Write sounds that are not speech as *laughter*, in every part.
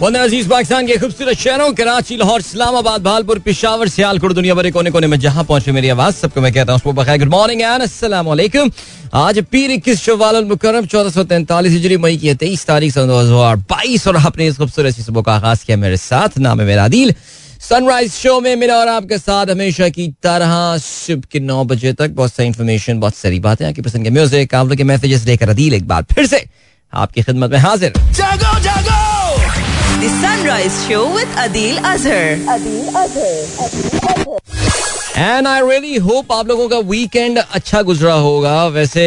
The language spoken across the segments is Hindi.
अज़ीज़ पाकिस्तान के खूबसूरत शहरों, कराची, लाहौर, इस्लामाबाद, भालपुर, पिशावर, सियालकोट, दुनिया भर कोने कोने में जहाँ पहुँचे मेरी आवाज़, सबको मैं कहता हूँ गुड मॉर्निंग एंड अस्सलाम आज पीर इक्कीस शवाल मुकरम चौदह सौ तैंतालीस हिजरी, मई की तेईस तारीख सन दो हज़ार बाईस, और अपने इस खूबसूरत सुबह का आगाज़ किया मेरे साथ, नाम है मेरा दिल। सनराइज शो में मेरा और आपके साथ हमेशा की तरह सुबह के नौ बजे तक बहुत सारी इन्फॉर्मेशन बहुत सारी बातें, आपकी पसंद के म्यूज़िक आप लोग के मैसेजेस लेकर अदील एक बार फिर से आपकी खिदमत में हाजिर। जागो जागो The Sunrise Show with Adil Azhar. And I really hope आप लोगों का वीकेंड अच्छा गुजरा होगा वैसे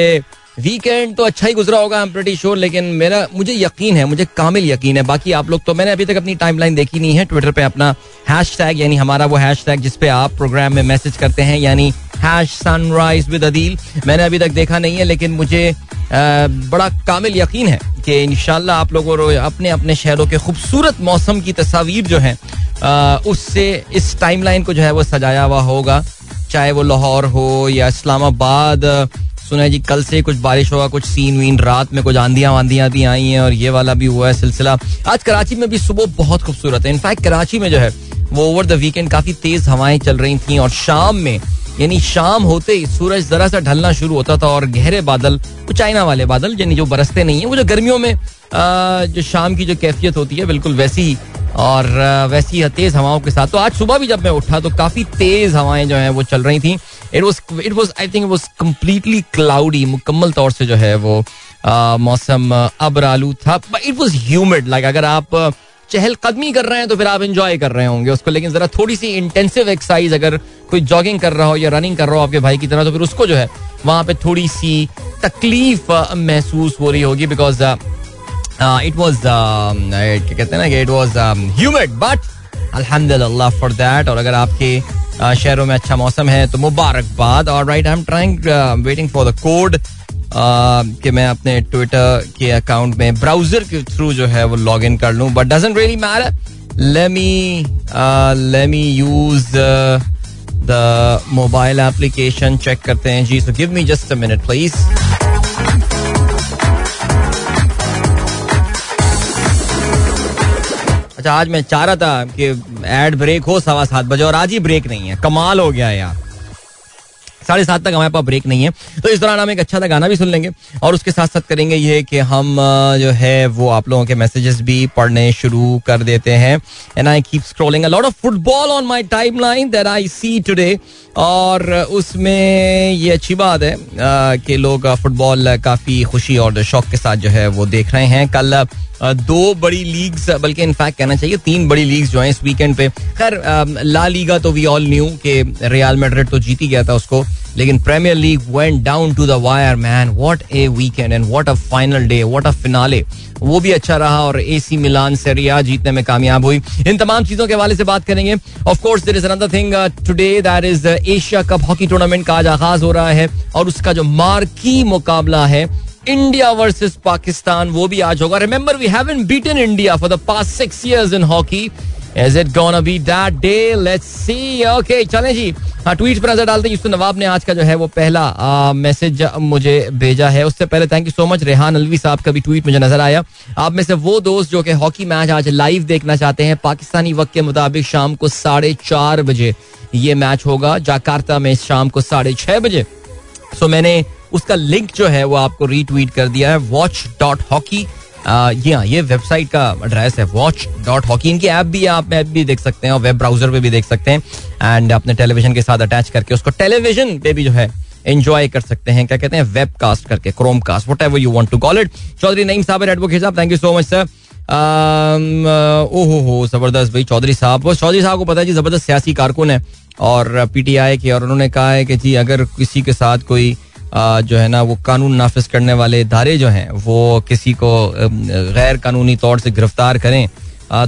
वीकेंड तो अच्छा ही गुजरा होगा आई एम प्रीटी श्योर लेकिन मेरा मुझे यकीन है मुझे कामिल यकीन है। बाकी आप लोग तो मैंने अभी तक अपनी टाइमलाइन देखी नहीं है ट्विटर पे अपना हैश टैग यानी हमारा वो हैश टैग जिसपे आप प्रोग्राम में मैसेज करते हैं यानी हैश सनराइज विद अदील मैंने अभी तक देखा नहीं है लेकिन मुझे आ, बड़ा कामिल यकीन है कि इनशाला आप लोगों अपने अपने शहरों के खूबसूरत मौसम की तस्वीर जो है उससे इस टाइमलाइन को जो है वो सजाया हुआ होगा चाहे वो लाहौर हो या इस्लामाबाद सुना है जी, कल से कुछ बारिश होगा, कुछ सीन वीन रात में कुछ आंधियाँ वांधियाँ भी आई हैं और ये वाला भी हुआ है सिलसिला। आज कराची में भी सुबह बहुत खूबसूरत है। इनफैक्ट कराची में जो है, वो ओवर द वीकेंड काफ़ी तेज हवाएँ चल रही थी और शाम में, यानी शाम होते ही सूरज जरा सा ढलना शुरू होता था और गहरे बादल, वो चाइना वाले बादल, यानी जो बरसते नहीं है, वो जो गर्मियों में जो शाम की जो कैफियत होती है, बिल्कुल वैसी ही और वैसी तेज हवाओं के साथ। तो आज सुबह भी जब मैं उठा तो काफ़ी तेज हवाएँ जो है, वो चल रही थी। It was it was I think was completely cloudy मुकम्मल तौर से जो है वो मौसम अबरालू था। इट वॉज़ ह्यूमिड लाइक अगर आप चहलकदमी कर रहे हैं तो फिर आप इंजॉय कर रहे होंगे उसको। लेकिन जरा थोड़ी सी इंटेंसिव एक्सरसाइज अगर कोई जॉगिंग कर रहा हो या रनिंग कर रहा हो आपके भाई की तरह तो फिर उसको जो है वहाँ पे थोड़ी सी तकलीफ़ महसूस हो रही होगी बिकॉज़ इट वॉज़ कहते हैं ना कि इट वॉज़ ह्यूमिड बट अल्हम्दुलिल्लाह फॉर दैट और अगर आपके शहरों में अच्छा मौसम है तो मुबारकबाद। और right I am trying waiting for the code कि मैं अपने ट्विटर के अकाउंट में ब्राउज़र के थ्रू जो है वो लॉग इन कर लूँ। But doesn't really matter let me use uh, the mobile application check करते हैं। जी so give me just a minute please. अच्छा आज मैं चाह रहा था कि एड ब्रेक हो सवा सात बजे, और आज ही ब्रेक नहीं है। कमाल हो गया यार। साढ़े सात तक हमारे पास ब्रेक नहीं है। तो इस दौरान हम एक अच्छा सा गाना भी सुन लेंगे, और उसके साथ साथ करेंगे ये कि हम जो है, वो आप लोगों के मैसेजेस भी पढ़ने शुरू कर देते हैं। And I keep scrolling lot of football on my timeline that I see today और उसमें ये अच्छी बात है कि लोग फुटबॉल काफ़ी खुशी और शौक के साथ जो है वो देख रहे हैं। कल दो बड़ी लीग्स बल्कि इनफैक्ट कहना चाहिए तीन बड़ी लीग्स जो हैं इस वीकेंड पे। खैर ला लीगा तो वी ऑल न्यू कि रियल मेड्रिड तो जीत गया था उसको, लेकिन Premier League went down to the wire man what a weekend and what a final day what a finale वो भी अच्छा रहा और एसी मिलान से रिया जीतने में कामयाब हुई। इन तमाम चीज़ों के हवाले से बात करेंगे। Of course there is another thing today that is Asia Cup hockey tournament का आज आगाज़ हो रहा है और उसका जो मार्की मुकाबला है इंडिया वर्सेस पाकिस्तान वो भी आज होगा remember we haven't beaten India for the past six years in hockey is it gonna be that day let's see okay चलें जी हाँ ट्वीट पर नज़र डालते हैं। नवाब ने आज का जो है वो पहला मैसेज मुझे भेजा है। उससे पहले thank you so much Rehan Alvi साहब का भी ट्वीट मुझे नज़र आया। आप में से वो दोस्त जो कि हॉकी मैच आज लाइव देखना चाहते हैं, पाकिस्तानी वक्त के मुताबिक शाम को साढ़े चार बजे ये मैच होगा। जाकार्ता में शाम को साढ़े छह बजे। सो मैंने उसका लिंक जो है वो आपको रीट्वीट कर दिया है वॉच डॉट हॉकी ये हाँ ये वेबसाइट का एड्रेस है वॉच डॉट हॉकी इनकी ऐप भी आप ऐप भी देख सकते हैं और वेब ब्राउज़र पे भी देख सकते हैं। एंड अपने टेलीविज़न के साथ अटैच करके उसको टेलीविज़न पे भी जो है एंजॉय कर सकते हैं। क्या कहते हैं? वेब कास्ट करके Chromecast whatever you want to call it Chaudhry Naeem साहब एडवोकेट साहब thank you so much sir ओहो हो ज़बरदस्त भाई चौधरी साहब। चौधरी साहब को पता है जी, ज़बरदस्त सियासी कारकुन है। और पीटीआई के, और उन्होंने कहा है कि जी, अगर किसी के साथ कोई जो है ना, वो कानून नाफिज करने वाले इदारे जो हैं, वो किसी को गैर कानूनी तौर से गिरफ़्तार करें।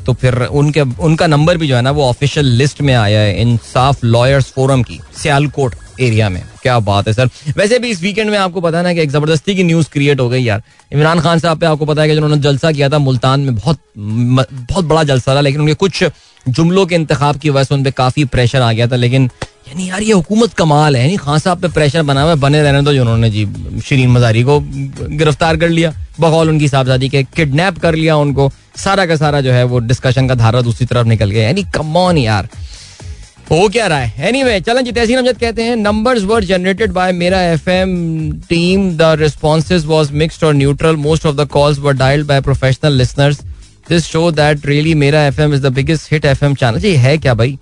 तो फिर उनके, उनका नंबर भी जो है ना, वो ऑफिशियल लिस्ट में आया है, इंसाफ लॉयर्स फोरम की, सियालकोट एरिया में। क्या बात है, सर। वैसे भी इस वीकेंड में आपको पता है ना कि एक ज़बरदस्ती की न्यूज़ क्रिएट हो गई यार। इमरान खान साहब पे आपको पता है कि जिन्होंने जलसा किया था, मुल्तान में बहुत बहुत बड़ा जलसा था लेकिन उनके कुछ जुमलों के इंतखाब की वजह से उन पर काफ़ी प्रेशर आ गया था, लेकिन यानी यार, ये हुकूमत कमाल है, यानी खान साहब पे प्रेशर बना हुआ बने रहने दो जिन्होंने जी शरीन मजारी को गिरफ़्तार कर लिया। बकौल उनकी साहबजादी के किडनैप कर लिया उनको। सारा का सारा जो है वो डिस्कशन का धारा दूसरी तरफ़ निकल गया। यानी कमॉन यार, हो क्या रहा है? एनी वे चलन जी, तहसीन अमजद कहते हैं numbers were generated by Mera F M team the responses was mixed और neutral most of the calls were dialled by professional listeners this show that really Mera F M is the biggest hit F M channel जी, है क्या भाई?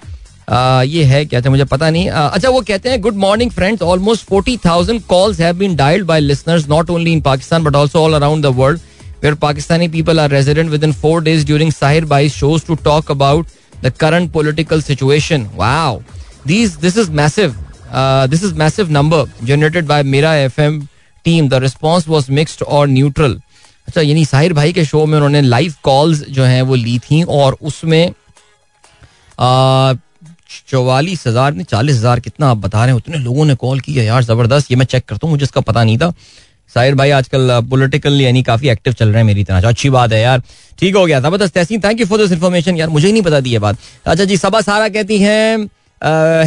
ये है क्या था मुझे पता नहीं। uh, अच्छा वो कहते हैं good morning friends almost forty thousand calls have been dialled by listeners not only in Pakistan but also all around the world where Pakistani people are resident with in four days during Sahir bhai shows to talk about the current political situation wow this is massive. Uh, this is massive number generated by मेरा FM team. The response was mixed or neutral. अच्छा यानी साहिर भाई के शो में उन्होंने लाइव कॉल्स जो हैं वो ली थी और उसमें चौवालीस हज़ार नहीं, चालीस हज़ार कितना आप बता रहे हैं? उतने लोगों ने कॉल किया यार, ज़बरदस्त। ये मैं चेक करता हूँ मुझे इसका पता नहीं था। साहिर भाई आजकल पॉलिटिकल यानी काफ़ी एक्टिव चल रहे हैं मेरी तरह। अच्छी बात है यार। ठीक हो गया, ज़बरदस्त। Tehseen thank you for this information यार, मुझे नहीं पता दी ये बात। अच्छा जी, सबा सारा कहती हैं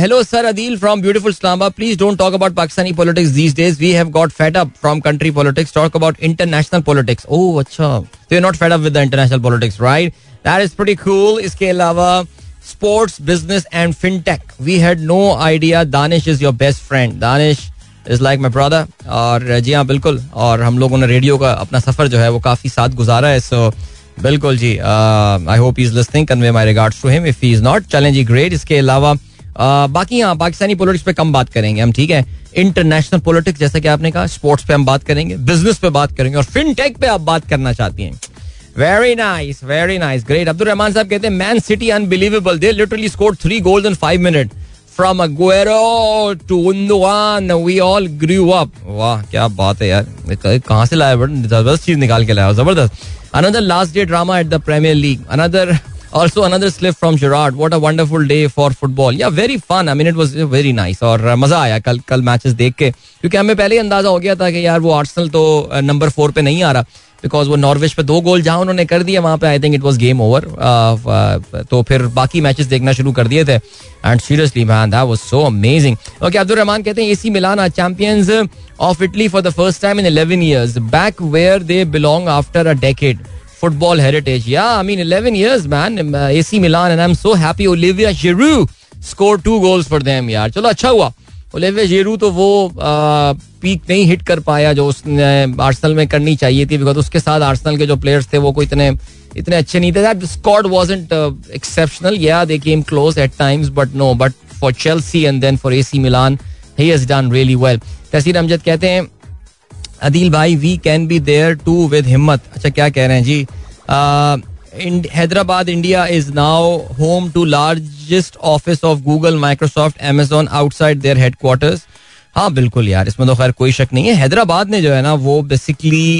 hello sir Adeel from beautiful इस्लामा please don't talk about Pakistani politics these days we have got fed up from country politics talk about international politics oh अच्छा। तो you not fed up with the international politics right that is pretty cool इसके अलावा sports business and fintech we had no idea Danish is your best friend Danish is like my brother और जी हाँ बिल्कुल. और हम लोगों ने रेडियो का अपना सफ़र जो है वो काफ़ी साथ गुजारा है सो बिल्कुल जी I hope is listening convey my regards to him if he is not चलें जी ग्रेट इसके अलावा uh, बाकी यहाँ पाकिस्तानी पॉलिटिक्स पे कम बात करेंगे हम ठीक है? इंटरनेशनल पॉलिटिक्स जैसा कि आपने कहा स्पोर्ट्स पे हम बात करेंगे बिज़नेस पे बात करेंगे और फिनटेक पे आप बात करना चाहती हैं। Very nice very nice great Abdul Rehman साहब कहते हैं Man City unbelievable they literally score three goals in five minute from Aguero to Gundogan we all grew up वाह क्या बात है यार कहाँ से लाया बट ज़बरदस्त चीज़ निकाल के लाया ज़बरदस्त another last day drama at the Premier League another also another slip from Gerard. What a wonderful day for football. Yeah, very fun. I mean, it was very nice. और मज़ा आया कल कल मैचेस देख के। क्योंकि हमें पहले ही अंदाज़ा हो गया था कि यार वो आर्सेनल तो नंबर फोर पे नहीं आ रहा। बिकॉज़ वो नॉर्वेज पे दो गोल जहाँ उन्होंने कर दिया वहाँ पे I think it was game over तो फिर बाकी मैचेस देखना शुरू कर दिए थे and seriously man that was so amazing okay Abdul Rehman कहते हैं AC Milan are champions of Italy for the first time in 11 years back where they belong after a decade football heritage. Yeah, I mean, 11 years, man. AC Milan, and I'm so happy. Olivia Giroud scored two goals for them, यार. चलो अच्छा हुआ. ओलिविया जेरू तो वो पीक नहीं हिट कर पाया जो उसने आर्सेनल में करनी चाहिए थी बिकॉज़ उसके साथ आर्सेनल के जो प्लेयर्स थे वो कोई इतने इतने अच्छे नहीं थे। That squad wasn't exceptional yeah they came close at times but no but for Chelsea and then for AC Milan he has done really well Tehseer Amjad कहते हैं, अदील भाई we can be there too with हिम्मत। अच्छा क्या कह रहे हैं? जी Hyderabad, India is now home to largest office of Google Microsoft Amazon outside their headquarters हाँ बिल्कुल यार, इसमें तो खैर कोई शक नहीं है। हैदराबाद ने जो है ना, वो बेसिकली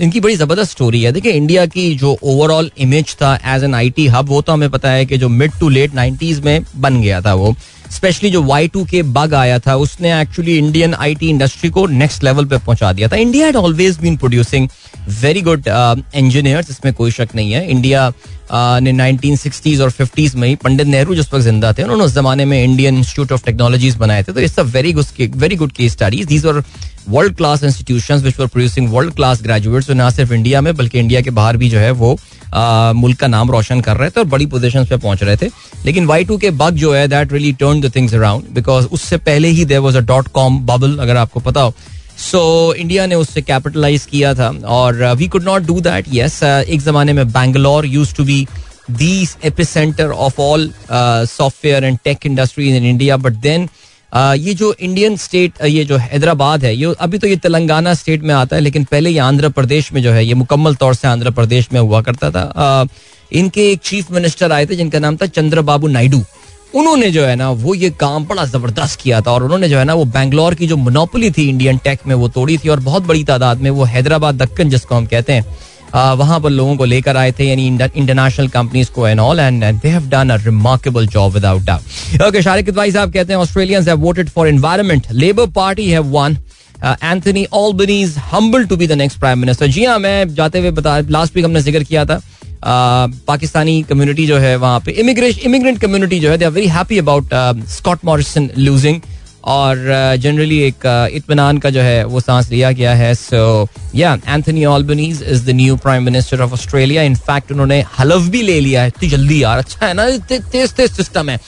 इनकी बड़ी ज़बरदस्त स्टोरी है। देखिए इंडिया की जो ओवरऑल इमेज था एज एन आईटी हब वो तो हमें पता है कि जो मिड टू लेट नाइन्टीज में बन गया था वो। स्पेशली जो वाई टू के बग आया था, उसने एक्चुअली इंडियन आईटी इंडस्ट्री को नेक्स्ट लेवल पे पहुँचा दिया था। India had always been producing very good engineers इसमें कोई शक नहीं है। इंडिया ने 1960s और 50s में ही पंडित नेहरू जिस वक्त ज़िंदा थे, उन्होंने उस जमाने में इंडियन इंस्टीट्यूट ऑफ़ टेक्नोलॉजीज़ बनाए थे। तो it's a very good very good case studies these are world class institution which were producing world class graduates ना सिर्फ़ इंडिया में, बल्कि इंडिया के बाहर भी जो है वो मुल्क का नाम रोशन कर रहे थे और बड़ी पोजिशन पे पहुँच रहे थे। लेकिन वाई टू के बग जो है that really turn the things around because उससे पहले ही there was a dot com bubble अगर आपको पता हो। सो इंडिया ने उससे कैपिटलाइज किया था और we could not do that yes एक जमाने में Bangalore used to be these epicentre of all software and tech industries in India but then ये जो इंडियन स्टेट ये जो हैदराबाद है, ये अभी तो ये तेलंगाना स्टेट में आता है, लेकिन पहले ये आंध्र प्रदेश में जो है, ये मुकम्मल तौर से आंध्र प्रदेश में हुआ करता था। इनके एक चीफ मिनिस्टर आए थे, जिनका नाम था चंद्रबाबू नायडू। उन्होंने जो है ना, वो ये काम बड़ा ज़बरदस्त किया था और उन्होंने जो है ना, वो बैंगलोर की जो मोनोपोली थी इंडियन टेक में वो तोड़ी थी और बहुत बड़ी तादाद में वो हैदराबाद, दक्कन जिसको हम कहते हैं वहाँ पर लोगों को लेकर आए थे, यानी इंटरनेशनल कंपनीज़ को and all and they have done a remarkable job without doubt okay Shariq भाई साहब कहते हैं Australians have voted for environment Labour party have won Anthony Albanese humble to be the next prime minister जी हाँ मैं जाते हुए बता लास्ट वीक हमने ज़िक्र किया था पाकिस्तानी कम्युनिटी जो है वहाँ पे इमिग्रेशन इमिग्रेंट कम्युनिटी जो है they are very happy about Scott Morrison losing और जनरली एक इत्मीनान का जो है वो सांस लिया गया है। So yeah Anthony Albanese is the new prime minister of Australia in fact उन्होंने हलफ भी ले लिया है। इतनी जल्दी यार अच्छा है ना तेज तेज सिस्टम है।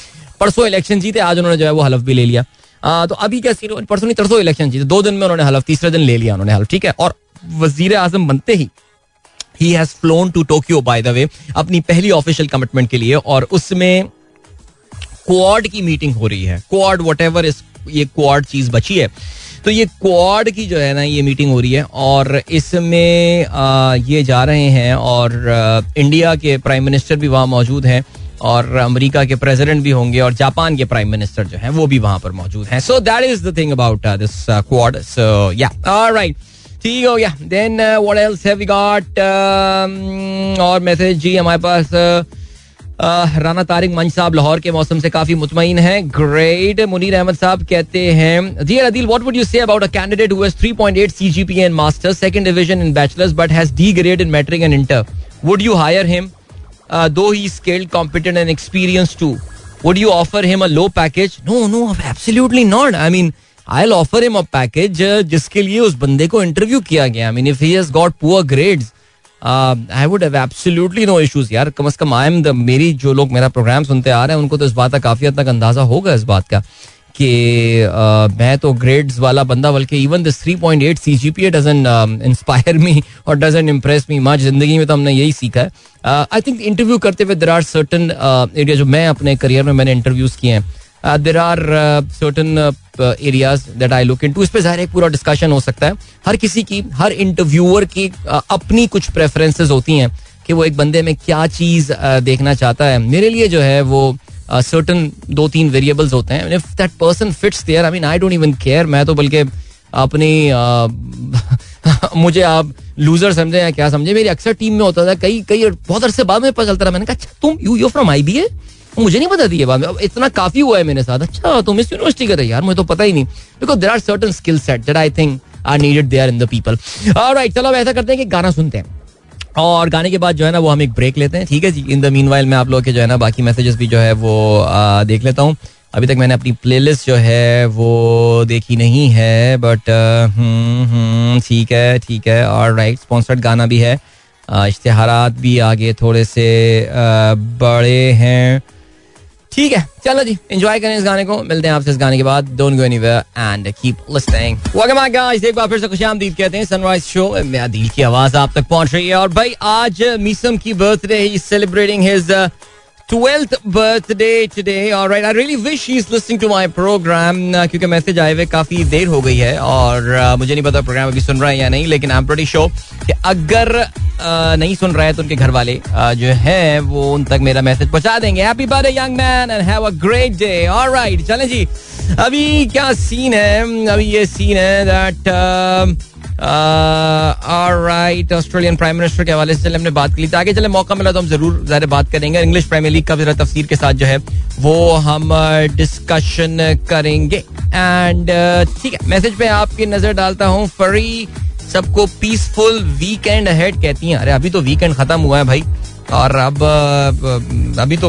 परसों इलेक्शन जीते आज उन्होंने जो है वो हलफ भी ले लिया। आ, तो अभी क्या सीन परसों नहीं तरसों इलेक्शन जीते। दो दिन में उन्होंने हलफ तीसरे दिन ले लिया उन्होंने हलफ ठीक है? और वज़ीर आज़म बनते ही ही has flown to Tokyo by the way अपनी पहली ऑफिशियल कमिटमेंट के लिए, और उसमें क्वाड की मीटिंग हो रही है। क्वाड वट एवर इस ये क्वाड चीज़ बची है। तो ये क्वाड की जो है ना, ये मीटिंग हो रही है, और इसमें ये जा रहे हैं, और इंडिया के प्राइम मिनिस्टर भी वहाँ मौजूद हैं, और अमेरिका के प्रेसिडेंट भी होंगे, और जापान के प्राइम मिनिस्टर जो हैं, वो भी वहाँ पर मौजूद हैं। So that is the thing about this Quad so yeah alright ठीक हो गया। Then what else have we got और मैसेज जी हमारे पास uh, राना तारिक मंच साहब लाहौर के मौसम से काफ़ी मुतमिन है। ग्रेट मुनीर अहमद साहब कहते हैं dear Adeel what would you say about a candidate who has 3.8 CGPA in masters second division in bachelors but has D grade in matric and inter would you hire him though he skilled competent and experience to would you offer him a low package? No no absolutely not. I mean i'll offer him a package uh, जिसके लिए उस बंदे को इंटरव्यू किया गया. I mean if he has got poor grades I would have absolutely no issues यार कम अज कम आई एम द मेरी जो लोग मेरा प्रोग्राम सुनते आ रहे हैं उनको तो इस बात का काफ़ी हद तक अंदाज़ा होगा इस बात का कि uh, मैं तो ग्रेड्स वाला बंदा बल्कि even this 3.8 CGPA doesn't inspire me और डजंट इम्प्रेस मी मच ज़िंदगी में तो हमने यही सीखा है. आई थिंक इंटरव्यू करते हुए देर आर सर्टन एरिया जो मैं अपने करियर में मैंने इंटरव्यूज़ किए हैं. There are certain areas that I look into इस पे ज़ाहिर एक पूरा डिस्कशन हो सकता है। हर किसी की हर इंटरव्यूअर की uh, अपनी कुछ प्रेफरेंसेस होती हैं कि वो एक बंदे में क्या चीज़ uh, देखना चाहता है। मेरे लिए जो है वो सर्टन uh, दो तीन वेरिएबल्स होते हैं। If that person fits there I mean I don't even care मैं तो बल्कि अपनी *laughs* मुझे आप लूजर समझे या क्या समझे। मेरी अक्सर टीम में होता था कई कई बहुत अरसे बाद में पता चलता रहा मैंने कहा अच्छा तुम you you from I B A मुझे नहीं पता थी ये बात। इतना काफ़ी हुआ है मेरे साथ। अच्छा तुम इस यूनिवर्सिटी रहे यार मुझे तो पता ही नहीं। Because there are certain skill set that I think are needed there in the people right चलो ऐसा करते हैं कि गाना सुनते हैं। और गाने के बाद जो है ना वो हम एक ब्रेक लेते हैं ठीक है जी? इन द मीन वाइल मैं आप लोग के जो है ना बाकी मैसेजेस भी जो है वो आ, देख लेता हूँ। अभी तक मैंने अपनी प्लेलिस्ट जो है वो देखी नहीं है बट हम्म, हम्म, ठीक है ठीक है। और राइट स्पॉन्सर्ड गाना भी है। इश्तहारात भी आगे थोड़े से आ, बड़े हैं। ठीक है, चलो जी एंजॉय करें इस गाने को। मिलते हैं आपसे इस गाने के बाद। Don't go anywhere and keep listening welcome back guys एक बार फिर से खुशामदीद कहते हैं सनराइज शो में आदिल की आवाज़ आप तक पहुँच रही है। और भाई, आज मीसम की birthday he. Celebrating his twelfth birthday today alright I really wish he is listening to my program क्योंकि मैसेज आए हुए काफ़ी देर हो गई है और uh, मुझे नहीं पता प्रोग्राम अभी सुन रहा है या नहीं लेकिन आई एम प्रीटी श्योर कि अगर uh, नहीं सुन रहा है तो उनके घर वाले uh, जो है वो उन तक मेरा मैसेज पहुँचा देंगे। Happy birthday young man and have a great day alright चलें जी। अभी क्या सीन है? अभी ये सीन है that right Australian prime minister के हवाले से हमने बात की आगे चले, मौका मिला तो हम ज़रूर ज़्यादा बात करेंगे। इंग्लिश प्रीमियर लीग का जरा तफसीर के साथ जो है, वो हम डिस्कशन करेंगे। एंड ठीक है मैसेज पे आपकी नज़र डालता हूँ। फरी सबको पीसफुल वीकेंड अहेड कहती हैं। अरे, अभी तो वीकेंड खत्म हुआ है भाई। और अब अभी तो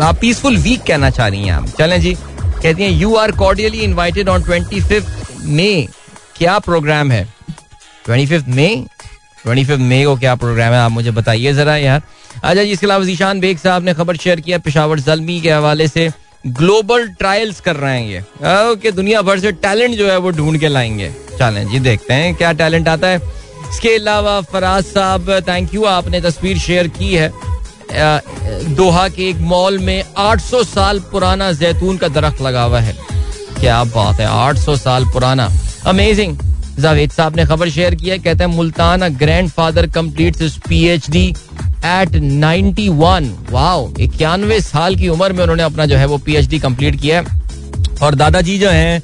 आप पीसफुल वीक कहना चाह रही हैं आप। चलें जी, कहती हैं you are cordially invited on twenty fifth May क्या प्रोग्राम है? Twenty fifth May twenty fifth May को क्या प्रोग्राम है? आप मुझे बताइए जरा यार। अच्छा जी, इसके अलावा जीशान बेग साहब ने खबर शेयर किया पिशावर जलमी के हवाले से ग्लोबल ट्रायल्स कर रहे हैं ये। ओके, दुनिया भर से टैलेंट जो है वो ढूंढ के लाएँगे। चलें जी, देखते हैं क्या टैलेंट आता है। इसके अलावा फराज साहब थैंक यू आपने तस्वीर शेयर की है। दोहा के एक मॉल में 800 साल पुराना जैतून का दरख्त लगा हुआ है। क्या बात है 800 साल पुराना। अमेजिंग जावेद साहब ने खबर शेयर किया कहते हैं Multan grandfather complete PhD at 91 wow इक्यानवे साल की उम्र में उन्होंने अपना जो है वो पीएचडी कंप्लीट किया है। और दादाजी जो हैं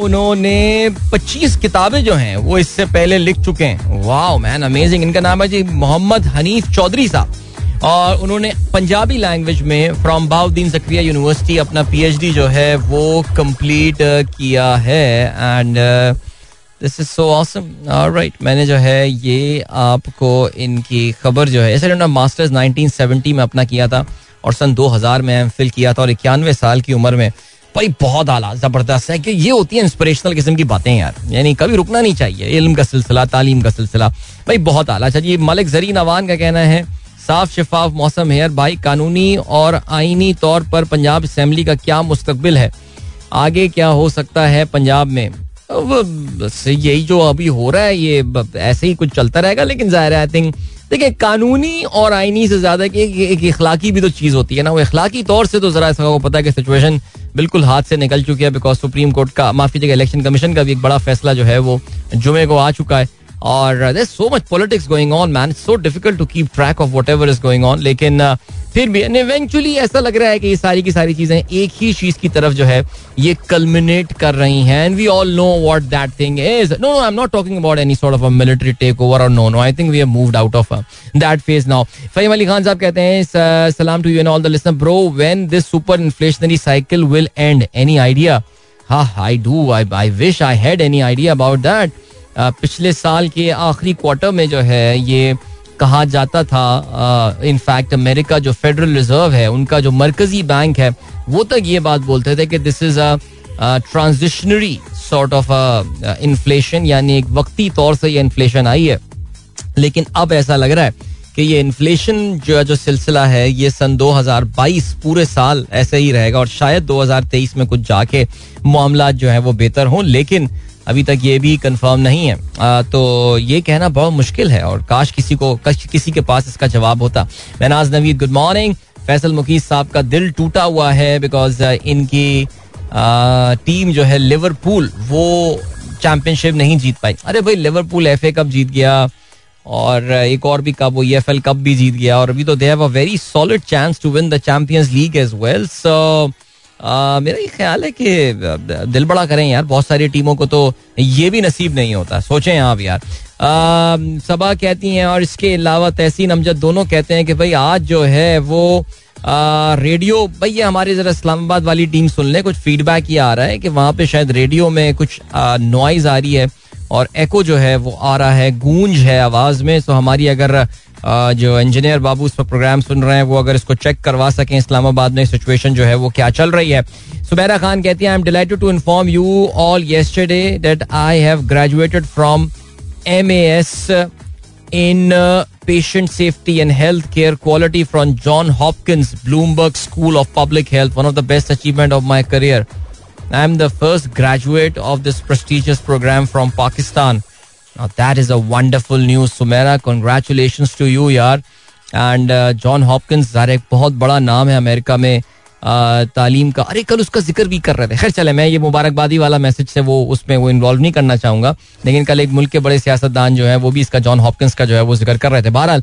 उन्होंने 25 किताबें जो हैं, वो इससे पहले लिख चुके हैं। वाओ मैन अमेजिंग इनका नाम है जी मोहम्मद हनीफ चौधरी साहब। और उन्होंने पंजाबी लैंग्वेज में फ्रॉम बाउद्दीन जक्रिया यूनिवर्सिटी अपना पीएचडी जो है, वो कंप्लीट किया है। And this is so awesome right मैंने जो है, ये आपको इनकी खबर जो है, ऐसे उन्होंने मास्टर्स 1970 में अपना किया था और सन 2000 में एम फिल किया था और इक्यानवे साल की उम्र में। भाई, बहुत आला ज़बरदस्त है कि ये होती है इंस्पिरेशनल किस्म की बातें यार। यानी कभी रुकना नहीं चाहिए, इल्म का सिलसिला, तालीम का सिलसिला। भाई, बहुत आला अच्छा जी, मलिक जरीन अवान का कहना है साफ़ शफाफ मौसम है भाई। कानूनी और आईनी तौर पर पंजाब असम्बली का क्या मुस्तबिल है? आगे क्या हो सकता है पंजाब में? बस यही जो अभी हो रहा है, ये ऐसे ही कुछ चलता रहेगा, लेकिन ज़ाहिर है आई थिंक देखिए, कानूनी और आईनी से ज़्यादा कि एक इखलाकी भी तो चीज़ होती है ना। वो इखलाकी तौर से तो जरा इसका पता है कि सिचुएशन बिल्कुल हाथ से निकल चुकी है बिकॉज़ सुप्रीम कोर्ट का, माफ़ी कीजिएगा इलेक्शन कमीशन का भी एक बड़ा फैसला जो है वो जुमे को आ चुका है। और there so much politics going on man so difficult to keep track of whatever is going on लेकिन फिर भी इवेंचुअली ऐसा लग रहा है कि ये सारी की सारी चीज़ें एक ही चीज़ की तरफ़ जो है, ये कल्मिनेट कर रही हैं. And we all know what that thing is no no I am not talking about any sort of a military take over और no no I think we have moved out of that phase now Fahim Ali Khan साहब कहते हैं सलाम to you and all the listener bro when this super inflationary cycle will end any idea हाँ I do I I wish I had any idea about that पिछले साल के आखिरी क्वार्टर में जो है, ये कहा जाता था इनफैक्ट अमेरिका जो फेडरल रिज़र्व है, उनका जो मरकजी बैंक है, वो तक ये बात बोलते थे कि this is a transitionary sort of inflation यानी एक वक्ती तौर से ये इन्फ्लेशन आई है। लेकिन अब ऐसा लग रहा है कि ये इन्फ्लेशन जो है, जो सिलसिला है, ये सन 2022 पूरे साल ऐसे ही रहेगा और शायद 2023 में कुछ जाके मामला जो है, वो बेहतर हों। लेकिन अभी तक ये भी कंफर्म नहीं है। आ, तो ये कहना बहुत मुश्किल है और काश किसी को किसी के पास इसका जवाब होता। महनाज नवीद गुड मॉर्निंग फैसल मुकीस साहब का दिल टूटा हुआ है बिकॉज़ इनकी आ, टीम जो है लिवरपूल वो चैंपियनशिप नहीं जीत पाई। अरे भाई लिवरपूल एफ़ ए कप जीत गया और एक और भी कप वो एफ़ एल कप भी जीत गया और अभी तो they have a very solid chance to win the champions league as well so मेरा ये ख्याल है कि दिल बड़ा करें यार बहुत सारी टीमों को तो ये भी नसीब नहीं होता। सोचें आप यार। सबा कहती हैं और इसके अलावा तहसीन अमजद दोनों कहते हैं कि भाई आज जो है वो आ, रेडियो भाई ये हमारे जरा इस्लामाबाद वाली टीम सुन लें कुछ फीडबैक ये आ रहा है कि वहाँ पे शायद रेडियो में कुछ नॉइज़ आ रही है और एको जो है वो आ रहा है गूंज है आवाज़ में। तो हमारी अगर जो इंजीनियर बाबू इस पर प्रोग्राम सुन रहे हैं, वो अगर इसको चेक करवा सकें, इस्लामाबाद में सिचुएशन जो है वो क्या चल रही है। सुबैरा खान कहती है I am delighted to inform you all yesterday that I have graduated from M A S in patient safety and health care quality from John Hopkins Bloomberg school of public health one of the best achievement of my career I am the first graduate of this prestigious program from Pakistan Now that is a wonderful news, Sumera. Congratulations to you, यार. एंड जॉन हॉपकिंस ज़ाहिर एक बहुत बड़ा नाम है अमेरिका में तालीम का। अरे, कल उसका ज़िक्र भी कर रहे थे। खैर, चले, मैं ये मुबारकबादी वाला मैसेज से वो उसमें वो इन्वॉल्व नहीं करना चाहूँगा। लेकिन कल एक मुल्क के बड़े सियासतदान जो है, वो भी इसका जॉन हॉपकिंस का जो है, वो ज़िक्र कर रहे थे। बहरहाल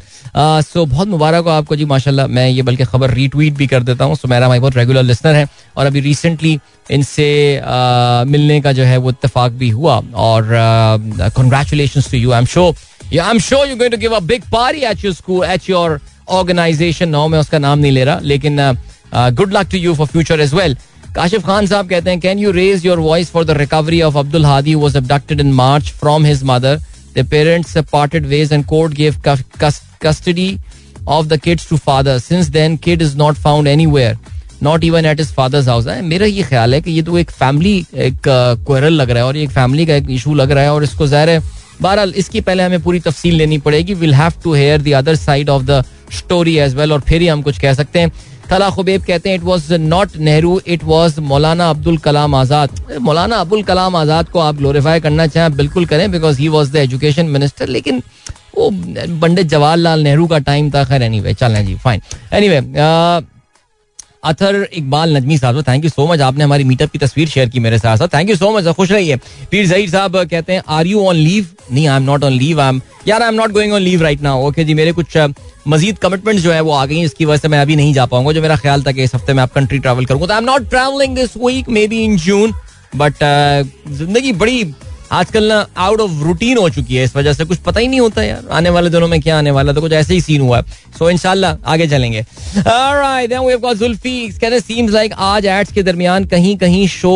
सो बहुत मुबारक हो आपको जी, माशाल्लाह। मैं ये बल्कि खबर रीट्वीट भी कर देता हूँ। सो मेरा भाई बहुत रेगुलर लिसनर है और अभी रिसेंटली इनसे मिलने का जो है, वो इतफाक भी हुआ। और congratulation to you I am sure I am sure you going to give a big party at your school at your organization now मैं उसका नाम नहीं ले रहा, लेकिन good luck to you for future as well Kashif Khan साहब कहते हैं can you raise your voice for the recovery of Abdul Hadi was abducted in March from his mother the parents parted ways and court gave custody of the kids to father since then kid is not found anywhere not even at his father's house है मेरा ये ख्याल है कि ये तो एक फैमिली एक क्वेरल लग रहा है और एक फैमिली का एक इशू लग रहा है और इसको ज़ाहिर है, बहरहाल इसकी पहले हमें पूरी तफसील लेनी पड़ेगी। Will have to hear the other side of the story as well और फिर ही हम कुछ कह सकते हैं। तला खुबेब कहते हैं it was not Nehru it was Maulana Abdul Kalam आज़ाद. मौलाना अब्दुल कलाम आज़ाद को आप ग्लोरीफाई करना चाहें बिल्कुल करें because he was the education minister लेकिन वो पंडित जवाहरलाल नेहरू का टाइम था, खैर एनी वे चलें जी fine anyway Athar Iqbal Najmi sahab thank you so much आपने हमारी मीटअप की तस्वीर शेयर की मेरे साथ। थैंक यू सो मच खुश रहिए। पीर जहीर साहब कहते हैं आर यू ऑन लीव नहीं I am not on leave I am यार I am not going on leave right now okay जी, मेरे कुछ मजीद कमिटमेंट जो है वो आ गई इसकी वजह से मैं अभी नहीं जा पाऊँगा, जो मेरा ख्याल था कि इस हफ़्ते में आप कंट्री ट्रैवल करूँगा। तो I am not travelling this week maybe in June but ज़िंदगी बड़ी आजकल ना आउट ऑफ़ रूटीन हो चुकी है इस वजह से कुछ पता ही नहीं होता यार आने वाले दिनों में क्या आने वाला तो कुछ ऐसे ही सीन हुआ है। सो इनशाला आगे चलेंगे। सीम्स लाइक आज एड्स के दरमियान कहीं कहीं शो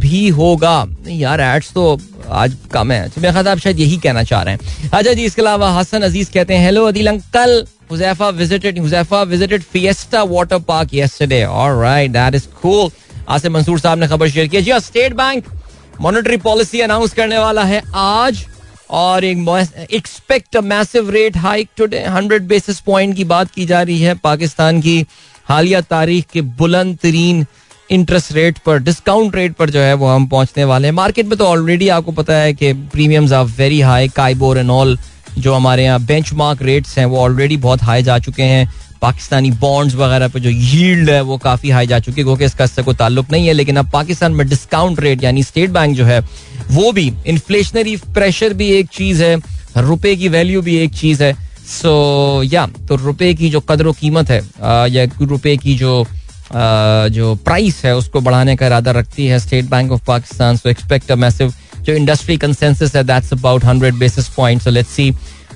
भी होगा। यार एड्स तो आज कम है। तो मेरे ख्याल आप शायद यही कहना चाह रहे हैं। अच्छा जी इसके अलावा हसन अज़ीज़ कहते हैं hello Adil uncle Huzaifa visited Huzaifa visited Fiesta Water Park yesterday. All right, that is. Asif Mansoor साहब ने खबर शेयर की जी state bank monetary policy announce करने वाला है आज, और एक expect massive rate hike today 100 basis point की बात की जा रही है पाकिस्तान की हालिया तारीख के बुलंद तरीन इंटरेस्ट रेट पर डिस्काउंट रेट पर जो है वो हम पहुँचने वाले हैं। मार्केट में तो ऑलरेडी आपको पता है कि premiums are very high KIBOR and all जो हमारे यहाँ बेंच रेट्स हैं वो ऑलरेडी बहुत हाई जा चुके हैं। पाकिस्तानी बॉन्ड्स वगैरह पे जो यील्ड है वो काफ़ी हाई जा चुकी है क्योंकि इसका इससे कोई ताल्लुक नहीं है लेकिन अब पाकिस्तान में डिस्काउंट रेट यानी स्टेट बैंक जो है वो भी इन्फ्लेशनरी प्रेशर भी एक चीज़ है रुपए की वैल्यू भी एक चीज़ है। सो so, या yeah, तो रुपए की जो कदर कीमत है या रुपए की जो आ, जो प्राइस है उसको बढ़ाने का इरादा रखती है state bank of Pakistan so expect a massive जो इंडस्ट्री कंसेंसस है that's about hundred basis point so let's see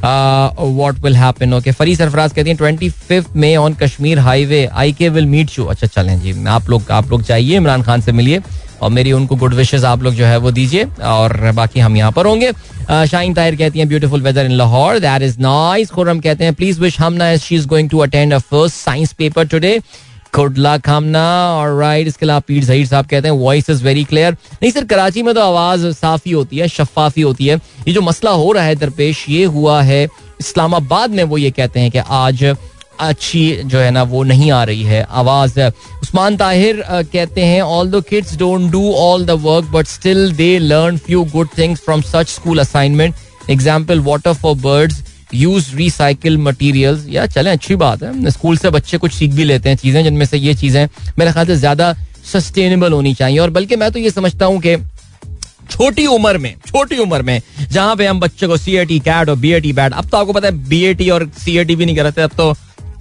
what will happen okay Fari Sarfaraz कहती हैं ट्वेंटी फिफ्थ में on Kashmir highway I K will meet you अच्छा चलें जी आप लोग आप लोग जाइए, इमरान खान से मिलिए, और मेरी उनको गुड विशेष आप लोग जो है वो दीजिए, और बाकी हम यहाँ पर होंगे। शाइन ताहिर कहती हैं beautiful weather in Lahore that is nice Khurram कहते हैं please wish Hamna she is going to attend a first science paper today good luck Hamna और राइट इसके अलावा पीर जहीर साहब कहते हैं वॉइस इज़ वेरी क्लियर नहीं सर, कराची में तो आवाज़ साफी होती है, शफाफी होती है। ये जो मसला हो रहा है दरपेश, ये हुआ है, इस्लामाबाद में वो ये कहते हैं कि आज अच्छी जो है ना, वो नहीं आ रही है आवाज़। उस्मान ताहिर कहते हैं all the kids don't do all the work but still they learn few good things from such school assignment example water for birds use recycle material या चले, अच्छी बात है। स्कूल से बच्चे कुछ सीख भी लेते हैं चीज़ें, जिनमें से ये चीज़ें मेरे ख्याल से ज़्यादा सस्टेनेबल होनी चाहिए। और बल्कि मैं तो ये समझता हूँ कि छोटी उम्र में, छोटी उम्र में, जहाँ पे हम बच्चे को सी ए टी कैट और बी ए टी बैट अब तो आपको पता है बी ए टी और सी ए टी भी नहीं करते अब तो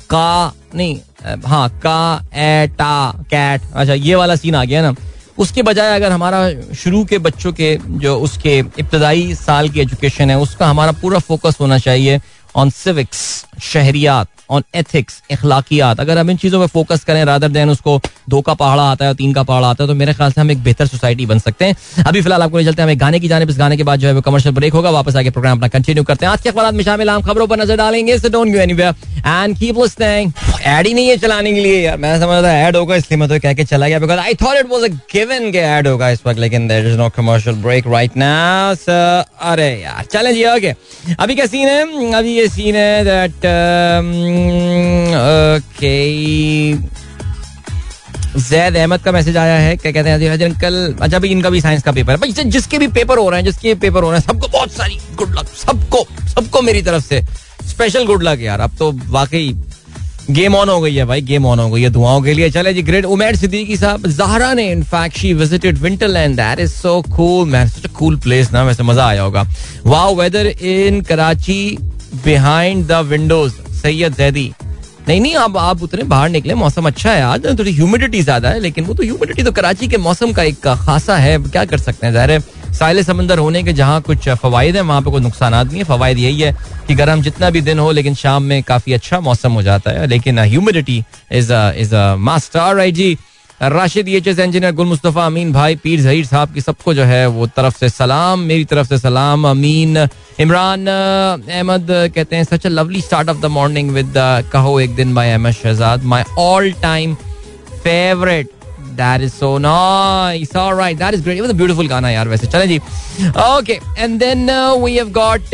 का नहीं हाँ का एटा कैट अच्छा ये वाला सीन आ गया ना। उसके बजाय अगर हमारा शुरू के बच्चों के जो उसके इब्तदाई साल की एजुकेशन है, उसका हमारा पूरा फोकस होना चाहिए ऑन सिविक्स शहरियात ऑन एथिक्स अखलाकियात अगर हम इन चीज़ों पर फोकस करें रादर देन उसको दो का पहाड़ा आता है और तीन का पहाड़ा आता है तो मेरे ख्याल से हम एक बेहतर सोसाइटी बन सकते हैं अभी फ़िलहाल आपको चलते हैं हमें गाने की जाने इस गाने के बाद जो है वो कमर्शियल ब्रेक होगा वापस आगे प्रोग्राम अपना कंटिन्यू करते हैं आज के अखबार में शामिल हम खबरों पर नज़र डालेंगे एंड कीप लिसनिंग ऐड ही नहीं है चलाने के लिए यार मैं समझ रहा ऐड होगा इसलिए मैं तो कह के चला गया because I thought it was a given के ऐड होगा इस वक्त लेकिन there is no commercial break right now अरे यार चलें जी ओके अभी क्या सीन है अभी ये सीन है दैट ओके जैद अहमद का मैसेज आया है, क्या कहते हैं अंकल अच्छा भाई इनका भी साइंस का पेपर है जिसके भी पेपर हो रहे हैं, जिसके भी पेपर हो रहे हैं, सबको बहुत सारी गुड लक सबको सबको मेरी तरफ़ से स्पेशल गुड लक यार। अब तो वाकई गेम ऑन हो गई है भाई गेम ऑन हो गई है दुआओं के लिए। चले जी ग्रेट उमेर सिद्दीकी साहब जहरा ने in fact she visited Winterland that is so cool man such cool place ना, वैसे मज़ा आया होगा। Wow weather in Karachi behind the windows Syed Zaidi. नहीं नहीं अब आप उतने बाहर निकले, मौसम अच्छा है आज, थोड़ी ह्यूमिडिटी ज़्यादा है, लेकिन वो तो ह्यूमिडिटी तो कराची के मौसम का एक खासा है क्या कर सकते हैं? ज़ाहिर है समंदर होने के जहाँ कुछ फवायद है, वहाँ पे कोई नुकसान नहीं है। फवायद यही है कि गर्म जितना भी दिन हो, लेकिन शाम में काफ़ी अच्छा मौसम हो जाता है, लेकिन humidity is is master right ji Rashid H S engineer Gul Mustafa Amin भाई, पीर जहीर साहब की सबको जो है वो तरफ़ से सलाम, मेरी तरफ़ से सलाम, अमीन। इमरान अहमद, कहते हैं such a lovely start of the morning with कहो एक दिन by Ahmad Shahzad my all time favourite that is so nice alright that is great it was a beautiful गाना यार वैसे। चलें जी। Okay and then we have got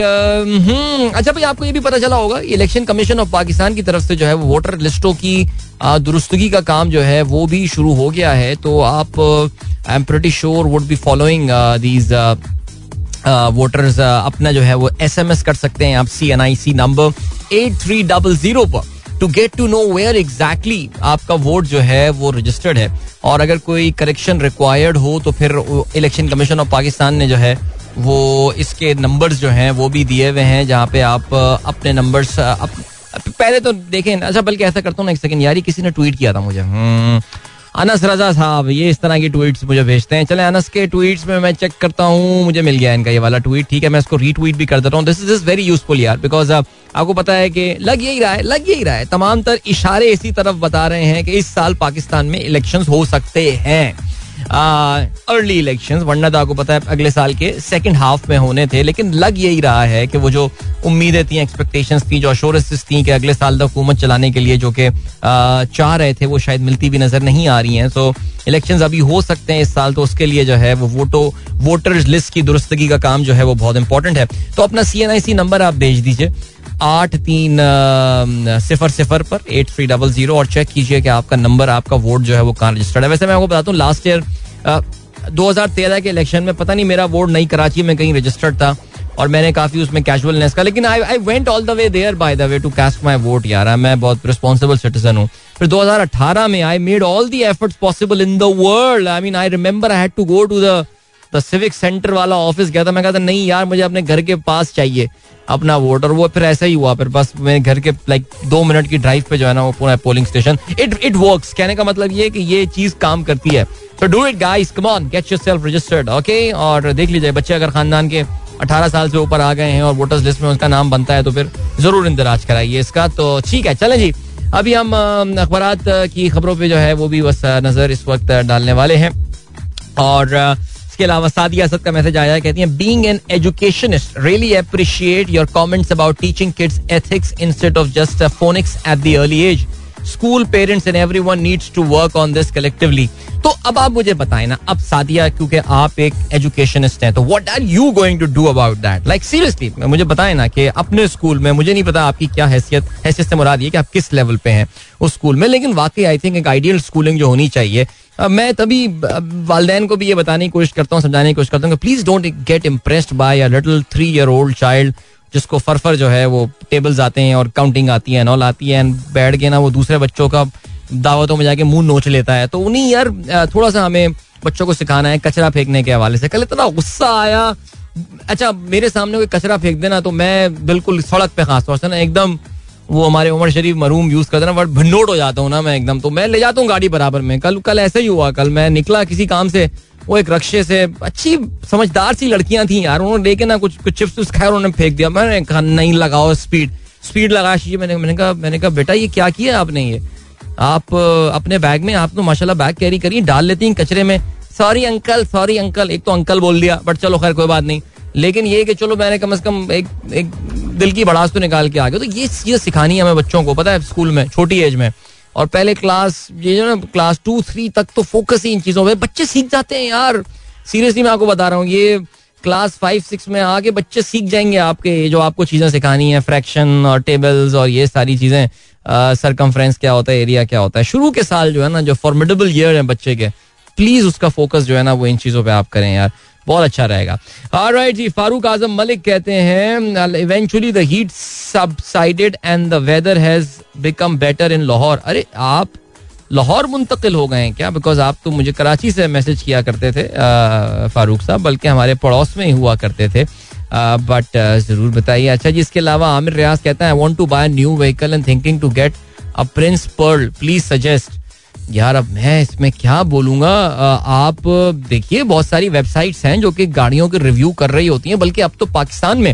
अच्छा भाई, आपको ये भी पता चला होगा इलेक्शन कमीशन ऑफ़ पाकिस्तान की तरफ़ से जो है वो वोटर लिस्टों की दुरुस्तगी का काम जो है, वो भी शुरू हो गया है। तो आप I am pretty sure would be following these voters अपना जो है, वो एस एम एस कर सकते हैं। आप C N I C number eight three double zero पर। To get to know where exactly आपका वोट जो है वो रजिस्टर्ड है। और अगर कोई करेक्शन रिक्वायर्ड हो तो फिर इलेक्शन कमीशन ऑफ़ पाकिस्तान ने जो है वो इसके नंबर्स जो हैं वो भी दिए हुए हैं जहाँ पे आप अपने नंबर्स अप, पहले तो देखें अच्छा बल्कि ऐसा करता हूँ ना एक सेकंड यार किसी ने ट्वीट किया था मुझे। अनस रजा साहब, ये इस तरह की ट्वीट्स मुझे भेजते हैं। चले, अनस के ट्वीट्स में मैं चेक करता हूँ, मुझे मिल गया इनका ये वाला ट्वीट ठीक है, मैं इसको रीट्वीट भी कर देता हूँ। This is is very useful यार बिकॉज़ आपको पता है कि लग यही रहा है, लग यही रहा है। तमाम तर इशारे इसी तरफ़ बता रहे हैं कि इस साल पाकिस्तान में इलेक्शन हो सकते हैं। अर्ली इलेक्शन वरना तो आपको पता है अगले साल के सेकेंड हाफ़ में होने थे, लेकिन लग यही रहा है कि वो जो उम्मीदें थी एक्सपेक्टेशन थी, जो अश्योरेंसेस थी कि अगले साल तक हुकूमत चलाने के लिए जो कि चाह रहे थे, वो शायद मिलती भी नज़र नहीं आ रही हैं। सो इलेक्शन अभी हो सकते हैं इस साल तो उसके लिए जो है वो वोटो वोटर्स लिस्ट की दुरुस्तगी का काम जो है वो बहुत इंपॉर्टेंट है। तो अपना सी एन आई सी नंबर आप भेज दीजिए। आठ तीन सिफर सिफर पर एट थ्री डबल ज़ीरो और चेक कीजिए कि आपका नंबर, आपका वोट जो है वो कहाँ रजिस्टर्ड है। वैसे मैं आपको बताता हूँ लास्ट ईयर दो हज़ार तेरह के इलेक्शन में पता नहीं मेरा वोट नहीं कराची में कहीं रजिस्टर्ड था और मैंने काफ़ी उसमें कैजुअलनेस का, लेकिन I I went all the way there by the way to cast my vote यार। मैं बहुत रिस्पॉन्सिबल सिटीजन हूँ। फिर 2018 में I made all the efforts possible in the world I mean I remember I had to go to the the civic centre वाला ऑफ़िस गया था, मैं कहता नहीं यार, मुझे अपने घर के पास चाहिए, अपना वोट और वो फिर ऐसा ही हुआ, फिर बस मेरे घर के लाइक दो मिनट की ड्राइव पे जो है ना, वो पूरा polling station it it works कहने का मतलब ये कि ये चीज़ काम करती है। तो do it guys come on get yourself registered okay और देख लीजिए, बच्चे अगर खानदान के 18 साल से ऊपर आ गए हैं और वोटर्स लिस्ट में उसका नाम बनता है तो फिर ज़रूर इंदराज कराइए इसका। तो ठीक है, चले जी। अभी हम अखबार की खबरों पे जो है, वो भी बस नज़र इस वक्त डालने वाले हैं। और इसके अलावा सादिया असद का मैसेज आया कहती हैं being an educationist really appreciate your comments about teaching kids ethics instead of just phonics at the early age school parents and everyone needs to work on this collectively तो अब आप मुझे बताएँ ना, अब सादिया, क्योंकि आप एक एजुकेशनिस्ट हैं तो what are you going to do about that like seriously मुझे बताएँ ना कि अपने स्कूल में, मुझे नहीं पता आपकी क्या हैसियत हैसियत से मुराद ये कि आप किस लेवल पे हैं उस स्कूल में, लेकिन वाकई आई थिंक एक आइडियल स्कूलिंग जो होनी चाहिए मैं तभी वालदेन को भी ये बताने की कोशिश करता हूँ, समझाने की कोशिश करता हूँ please don't get impressed by a little three year old child जिसको फरफर जो है वो टेबल्स आते हैं और काउंटिंग आती है नॉल आती है एंड बैठ के ना वो दूसरे बच्चों का दावतों में जाके मुँह नोच लेता है। तो उन्हीं यार थोड़ा सा हमें बच्चों को सिखाना है कचरा फेंकने के हवाले से। कल इतना गुस्सा आया। अच्छा मेरे सामने कोई कचरा फेंक देना तो मैं बिल्कुल सड़क पे खास तौर से ना एकदम वो हमारे उमर शरीफ मरूम यूज़ करते ना बट भंडोट हो जाता हूँ ना मैं एकदम तो। मैं ले जाता हूँ गाड़ी बराबर में। कल कल ऐसे ही हुआ, कल मैं निकला किसी काम से, वो एक रक्शे से, अच्छी समझदार सी लड़कियाँ थी यार, उन्होंने लेके ना कुछ कुछ चिप्स खाया उन्होंने फेंक दिया। मैंने कहा, नहीं लगाओ स्पीड स्पीड लगा शीशे, मैंने मैंने कहा मैंने कहा, बेटा, ये क्या किया आपने ये? आप, अपने बैग में आप तो माशाल्लाह बैग कैरी करिए डाल लेती हैं कचरे में। सॉरी अंकल सॉरी अंकल एक तो अंकल बोल दिया बट चलो खैर, कोई बात नहीं। लेकिन ये कि चलो मैंने कम से कम एक एक दिल की बड़ास तो निकाल के आ गया। तो ये चीज़ सिखानी है हमें बच्चों को, पता है, स्कूल में, छोटी एज में। और पहले क्लास, ये जो ना, क्लास टू, थ्री तक तो फोकस ही इन चीज़ों पे। बच्चे सीख जाते हैं यार। सीरियसली मैं आपको बता रहा हूँ, ये क्लास फाइव, सिक्स में आके बच्चे सीख जाएँगे आपके जो आपको चीज़ें सिखानी है, फ्रैक्शन और टेबल्स और ये सारी चीज़ें सरकमफ्रेंस क्या होता है एरिया क्या होता है। शुरू के साल जो है ना, जो फॉर्मेडेबल ईयर है बच्चे के प्लीज़ उसका फोकस जो है ना, वो इन चीज़ों पे आप करें यार। बहुत अच्छा रहेगा। राइट जी, फारूक आज़म मलिक कहते हैं eventually the heat subsided and the weather has become better in Lahore अरे, आप लाहौर मुंतकिल हो गए हैं क्या? बिकॉज़ आप तो मुझे कराची से मैसेज किया करते थे फारूक साहब, बल्कि हमारे पड़ोस में ही हुआ करते थे। बट ज़रूर बताइए। अच्छा जी, इसके अलावा आमिर रियाज कहता है I want to buy new vehicle and thinking to get a Prince Pearl please suggest यार अब मैं इसमें क्या बोलूँगा? आप देखिए, बहुत सारी वेबसाइट्स हैं जो कि गाड़ियों के रिव्यू कर रही होती हैं, बल्कि अब तो पाकिस्तान में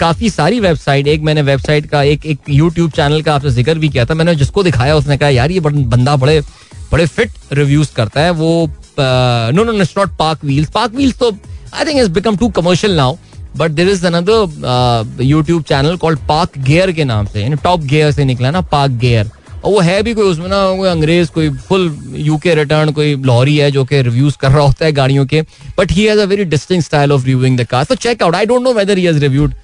काफ़ी सारी वेबसाइट एक मैंने वेबसाइट का, एक एक यूट्यूब चैनल का आपसे ज़िक्र भी किया था, मैंने जिसको दिखाया, उसने कहा, यार, ये बंदा बड़े बड़े फिट रिव्यूज़ करता है, वो no no it's not PakWheels PakWheels तो I think is become too commercial now but there is another YouTube channel called PakGear के नाम से टॉप गेयर से निकला ना पार्क गेयर और वो है भी कोई, उसमें ना कोई अंग्रेज़, कोई फुल यूके रिटर्न कोई लॉरी है जो कि रिव्यूज़ कर रहा होता है गाड़ियों के but he has a very distinct style of reviewing the car तो check out I don't know whether he has reviewed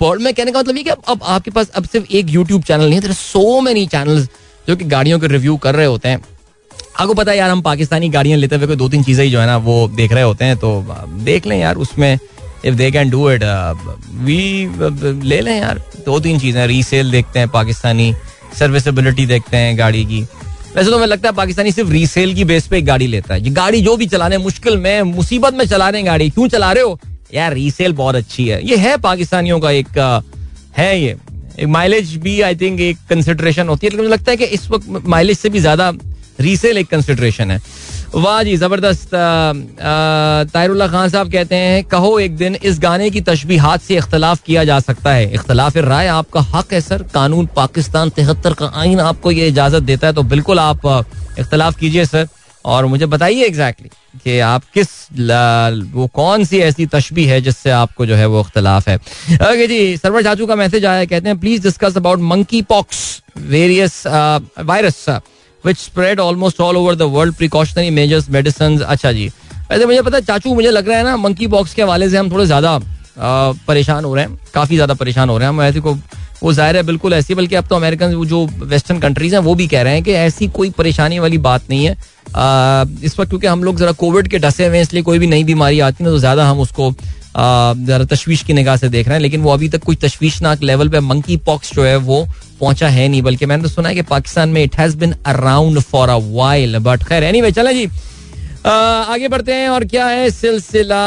पर मैं कहने का मतलब ये कि अब आपके पास अब सिर्फ़ एक यूट्यूब चैनल नहीं है सो मेनी चैनल जो कि गाड़ियों के रिव्यू कर रहे होते हैं। आपको पता है यार, हम पाकिस्तानी गाड़ियाँ लेते हुए दो तीन चीज़ें ही जो है ना, वो देख रहे होते हैं तो देख लें यार उसमें if they can do it we ले लें यार दो तीन चीज़ें रीसेल देखते हैं पाकिस्तानी सर्विसबिलिटी देखते हैं गाड़ी की। वैसे तो मैं लगता है पाकिस्तानी सिर्फ़ रीसेल की बेस पे एक गाड़ी लेता है। ये गाड़ी जो भी चलाने, मुश्किल में, मुसीबत में चला रहे हैं गाड़ी। क्यों चला रहे हो? यार रीसेल बहुत अच्छी है। ये है पाकिस्तानियों का एक है ये। एक माइलेज भी आई थिंक एक कंसिडरेशन होती है। लेकिन मुझे लगता है कि इस वक्त माइलेज से भी ज़्यादा रीसेल एक कंसिडरेशन है। वाह जी, ज़बरदस्त। तायरुल्ला खान साहब कहते हैं, कहो एक दिन इस गाने की तशबीहात से इख्तलाफ किया जा सकता है। इख्तलाफ राय आपका हक है, सर। कानून पाकिस्तान तिहत्तर का आइन आपको ये इजाज़त देता है तो बिल्कुल आप इख्तलाफ कीजिए, सर। और मुझे बताइए एग्जैक्टली कि आप किस वो कौन सी ऐसी तशबी है जिससे आपको जो है वो इख्तलाफ है। ओके जी, सरवर चाचू का मैसेज आया, कहते हैं please discuss about monkeypox various virus which spread almost all over the world precautionary measures medicine अच्छा जी। वैसे मुझे पता है चाचू मुझे लग रहा है ना मंकी बॉक्स के हवाले से हम थोड़े ज़्यादा परेशान हो रहे हैं। काफ़ी ज़्यादा परेशान हो रहे हैं हम। ऐसे को वो ज़ाहिर है बिल्कुल ऐसी बल्कि अब तो अमेरिकन जो वेस्टर्न कंट्रीज़ हैं वो भी कह रहे हैं कि ऐसी कोई परेशानी वाली बात नहीं है। आ, इस वक्त क्योंकि हम लोग जरा कोविड के डसे हुए हैं इसलिए कोई भी नई बीमारी आती है तो ज़्यादा हम उसको जरा तशवीश की निगाह से देख रहे हैं, लेकिन वो अभी तक कोई तशवीशनाक लेवल पे मंकी पॉक्स जो है वो पहुँचा है नहीं, बल्कि मैंने तो सुना है कि पाकिस्तान में it has been around for a while but खैर एनीवे चले जी। आगे बढ़ते हैं और क्या है सिलसिला?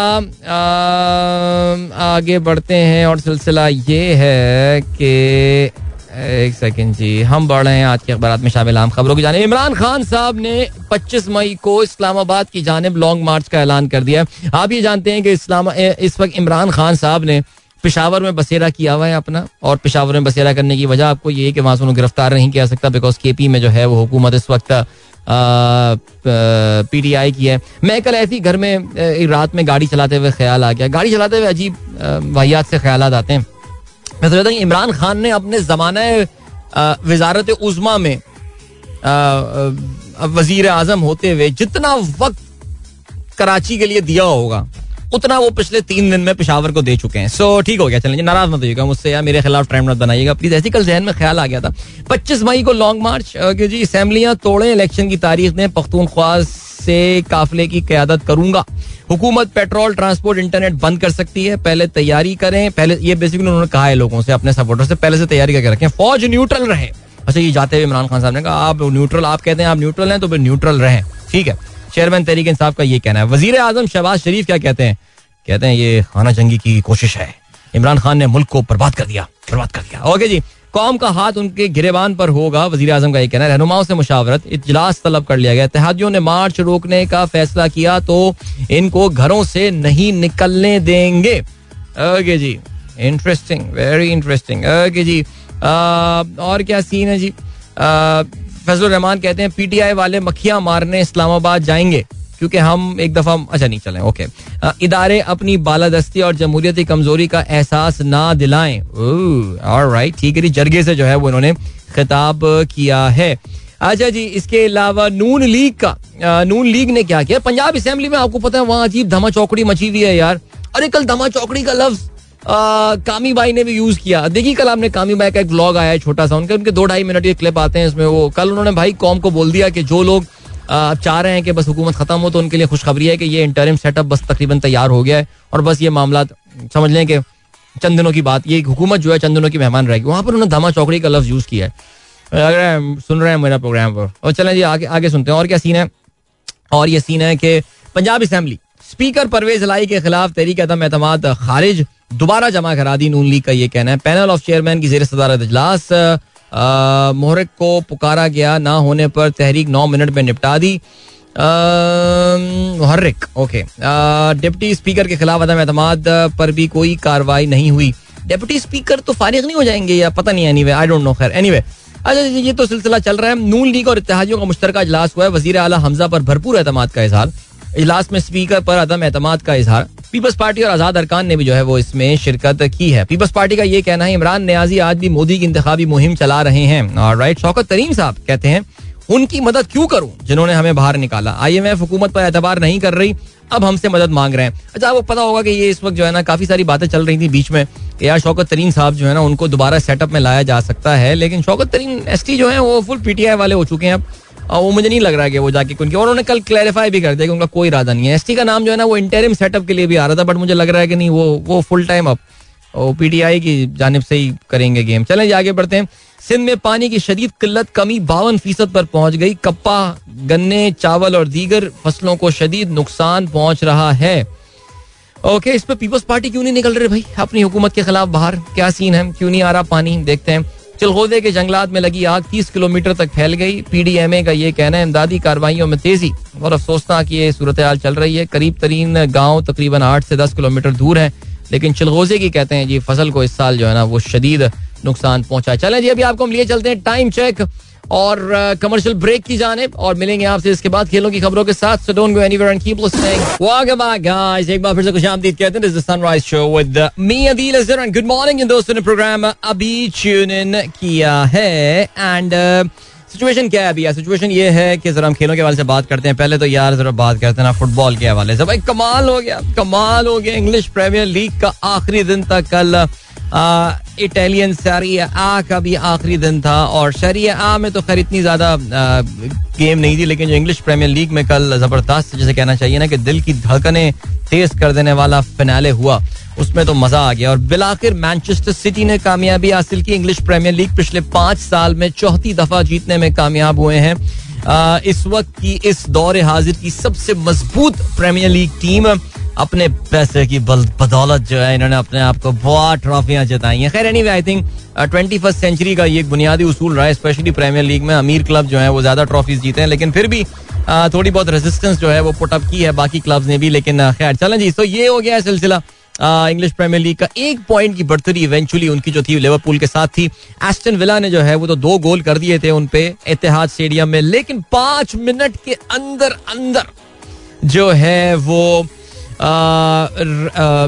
आगे बढ़ते हैं और सिलसिला ये है कि एक सेकेंड जी, हम बढ़ रहे हैं आज के अखबार में शामिल आम खबरों की जाने इमरान खान साहब ने 25 मई को इस्लामाबाद की जानब लॉन्ग मार्च का ऐलान कर दिया आप ये जानते हैं कि इस्लाम इस वक्त इमरान खान साहब ने पिशावर में बसेरा किया हुआ है अपना, और पिशावर में बसेरा करने की वजह आपको ये कि वहाँ से गिरफ़्तार नहीं किया सकता बिकॉज़ के पी में जो है वो हुकूमत इस वक्त पी टी आई की है। मैं कल ऐसी घर में रात में गाड़ी चलाते हुए ख्याल आ गया। गाड़ी चलाते हुए अजीब वाहियात से ख्याल आते हैं। मैं सोचता हूँ इमरान खान ने अपने जमाना वजारत उजमा में वज़ीर आज़म होते हुए जितना वक्त कराची के लिए दिया होगा उतना वो पिछले तीन दिन में पिशावर को दे चुके हैं। सो ठीक हो गया चलेंगे नाराज़ मत होइएगा मुझसे या मेरे खिलाफ ट्रेंड मत बनाइएगा। प्लीज़ ऐसी कल जहन में ख्याल आ गया था। पच्चीस मई को लॉन्ग मार्च जी, असम्बलियाँ तोड़े इलेक्शन की तारीख ने पख्तूनख्वा से काफिले की क्यादत करूँगा। हुकूमत, पेट्रोल, ट्रांसपोर्ट, इंटरनेट बंद कर सकती है। पहले तैयारी करें, पहले, ये बेसिकली उन्होंने कहा है लोगों से, अपने सपोर्टर से, पहले से तैयारी करके रखें। फौज न्यूट्रल रहे। अच्छा ये जाते हुए इमरान खान साहब ने कहा, आप न्यूट्रल आप कहते हैं आप न्यूट्रल हैं तो फिर न्यूट्रल रहें। ठीक है। चेयरमैन तहरीक इंसाफ का ये कहना है। वज़ीर आज़म शहबाज शरीफ क्या कहते हैं? कहते हैं ये खाना जंगी की कोशिश है। इमरान खान ने मुल्क को बर्बाद कर दिया बर्बाद कर दिया। ओके जी कौम का हाथ उनके गिरेबान पर होगा वज़ीर आज़म का ये कहना है। रहनुमाओं से मुशावरत इजलास तलब कर लिया गया। इतिहादियों ने मार्च रोकने का फैसला किया तो इनको घरों से नहीं निकलने देंगे। ओके जी इंटरेस्टिंग वेरी इंटरेस्टिंग ओके जी आ, और क्या सीन है जी? फजल रहमान कहते हैं, पीटीआई वाले मक्खियाँ मारने इस्लामाबाद जाएँगे, क्योंकि हम एक दफ़ा अच्छा नहीं, चले ओके इदारे अपनी बालादस्ती और जमहूरियती कमज़ोरी का एहसास ना दिलाएँ. राइट ठीक है जरगे से जो है वो उन्होंने खिताब किया है। अच्छा जी, इसके अलावा नून लीग का नून लीग ने क्या किया? पंजाब असेंबली में आपको पता है, वहाँ अजीब धमा चौकड़ी मची हुई है यार। अरे, कल धमा चौकड़ी का लफ्ज कामी बाई ने भी यूज़ किया। देखिए, कल आपने कामी बाई का एक ब्लॉग आया है, छोटा सा। उनके उनके दो ढाई मिनट के क्लिप आते हैं इसमें वो। कल उन्होंने भाई कॉम को बोल दिया कि जो लोग चाह रहे हैं कि बस हुकूमत खत्म हो तो उनके लिए खुशखबरी है कि ये इंटरिम सेटअप बस तकरीबन तैयार हो गया है। और बस ये मामला, समझ लें कि चंद दिनों की बात, ये हुकूमत जो है चंद दिनों की मेहमान रहेगी। वहाँ पर उन्होंने धमा चौकड़ी का लफ्ज यूज़ किया है। अगर सुन रहे हैं मेरा प्रोग्राम पर। और चलें जी, आगे आगे सुनते हैं। और क्या सीन है? और ये सीन है कि पंजाब असेंबली स्पीकर परवेज लाई के खिलाफ तहरीक अदम एतमाद खारिज। दोबारा जमा करा दी नून लीग का ये कहना है। पैनल ऑफ़ चेयरमैन की जेर सदारत इजलास मोहरक को पुकारा गया ना होने पर तहरीक नौ मिनट में निपटा दी। मुहर्रिक ओके डिप्टी स्पीकर के खिलाफ अदम एतमाद पर भी कोई कार्रवाई नहीं हुई। डिप्टी स्पीकर तो फारिग नहीं हो जाएँगे या पता नहीं anyway I don't know खैर एनीवे अच्छा ये तो सिलसिला चल रहा है। नून लीग और इतिहादियों का मुश्तर अजलास हुआ है। वज़ीर अला हमजा पर भरपूर एतमाद का इजहार। इजलास में स्पीकर पर अदम एतमाद का इजहार। पीपल्स पार्टी और आज़ाद अरकान ने भी जो है वो इसमें शिरकत की है। पीपल्स पार्टी का ये कहना है, इमरान न्याजी आज भी मोदी की इंतबी मुहिम चला रहे हैं। और राइट शौकत तरीम साहब कहते हैं, उनकी मदद क्यों करूँ, जिन्होंने हमें बाहर निकाला? आई एम एफ़ हुकूमत पर एतबार नहीं कर रही, अब हमसे मदद मांग रहे हैं। अच्छा आपको पता होगा कि ये इस वक्त जो है ना, काफ़ी सारी बातें चल रही थी बीच में यार शौकत तरीन साहब जो है ना, उनको दोबारा सेटअप में लाया जा सकता है। लेकिन शौकत तरीन एस जो है, वो फुल पीटीआई वाले हो चुके हैं अब। वो मुझे नहीं लग रहा है कि वो जाके उनके और उन्होंने कल क्लैरिफाई भी कर दिया कि उनका कोई इरादा नहीं है। एसटी का नाम जो है ना, वो इंटरिम सेटअप के लिए भी आ रहा था बट मुझे लग रहा है कि नहीं, वो वो फुल टाइम अब वो पीटीआई की जानब से ही करेंगे गेम चलें आगे बढ़ते हैं। सिंध में पानी की शदीद किल्लत कमी बावन फ़ीसद पर पहुँच गई। कप्पा, गन्ने, चावल और दीगर फ़सलों को शदीद नुकसान पहुँच रहा है। ओके, इस पर पीपल्स पार्टी क्यों नहीं निकल रहे भाई? अपनी हुकूमत के खिलाफ बाहर। क्या सीन है? क्यों नहीं आ रहा पानी? देखते हैं। चिलगोदे के जंगलात में लगी आग 30 किलोमीटर तक फैल गई। पीडीएमए का ये कहना है, इमदादी कार्रवाइयों में तेज़ी। और अफसोसनाक ये सूरत हाल चल रही है। करीब तरीन गाँव तकरीबन आठ से दस किलोमीटर दूर है। लेकिन चिलगोजे की कहते हैं, जी, फ़सल को इस साल जो है ना, वो शदीद नुकसान पहुँचा चलें जी, अभी आपको हम लिए चलते हैं। Time check. और कमर्शियल ब्रेक की जाने और मिलेंगे आपसे इसके बाद खेलों की खबरों के साथ। So don't go anywhere and keep listening welcome back guys एक बार फिर से खुशामदीद कहते हैं। This is Sunrise Show with me Adeel Azhar and good morning इन दोस्तों ने प्रोग्राम अभी ट्यून इन किया है। एंड सिचुएशन uh, क्या है अभी? यार सिचुएशन ये है कि जरा हम खेलों के हवाले से बात करते हैं। पहले तो यार जरा बात करते हैं ना फुटबॉल के हवाले से। भाई कमाल हो गया। कमाल हो गया। इंग्लिश प्रीमियर लीग का आखिरी दिन तक कल इटालियन शरिया आ का भी आखिरी दिन था और शरिया आ में तो खैर इतनी ज़्यादा गेम नहीं थी, लेकिन जो इंग्लिश प्रीमियर लीग में कल ज़बरदस्त जैसे कहना चाहिए ना कि दिल की धड़कने तेज कर देने वाला फिनाले हुआ। उसमें तो मज़ा आ गया और बिलाखिर मैनचेस्टर सिटी ने कामयाबी हासिल की। इंग्लिश प्रीमियर लीग पिछले पाँच साल में चौथी दफ़ा जीतने में कामयाब हुए हैं। इस वक्त की इस दौरे हाजिर की सबसे मज़बूत प्रीमियर लीग टीम अपने पैसे की बदौलत जो है इन्होंने अपने आप को बहुत ट्रॉफियाँ जताई हैं। खैर anyway I think twenty first century का ये एक बुनियादी उसूल रहा है स्पेशली प्रीमियर लीग में अमीर क्लब जो है वो ज़्यादा ट्रॉफीज जीते हैं, लेकिन फिर भी थोड़ी बहुत रेजिस्टेंस जो है वो पुटअप की है, बाकी क्लब्स ने भी, लेकिन खैर, चलें जी तो ये हो गया है सिलसिला। इंग्लिश प्रीमियर लीग का एक पॉइंट की बढ़तरी इवेंचुअली उनकी जो थी लिवरपूल के साथ थी। एस्टन विला ने जो है, वो तो दो गोल कर दिए थे उन पे इतिहाद स्टेडियम में, लेकिन पाँच मिनट के अंदर अंदर जो है वो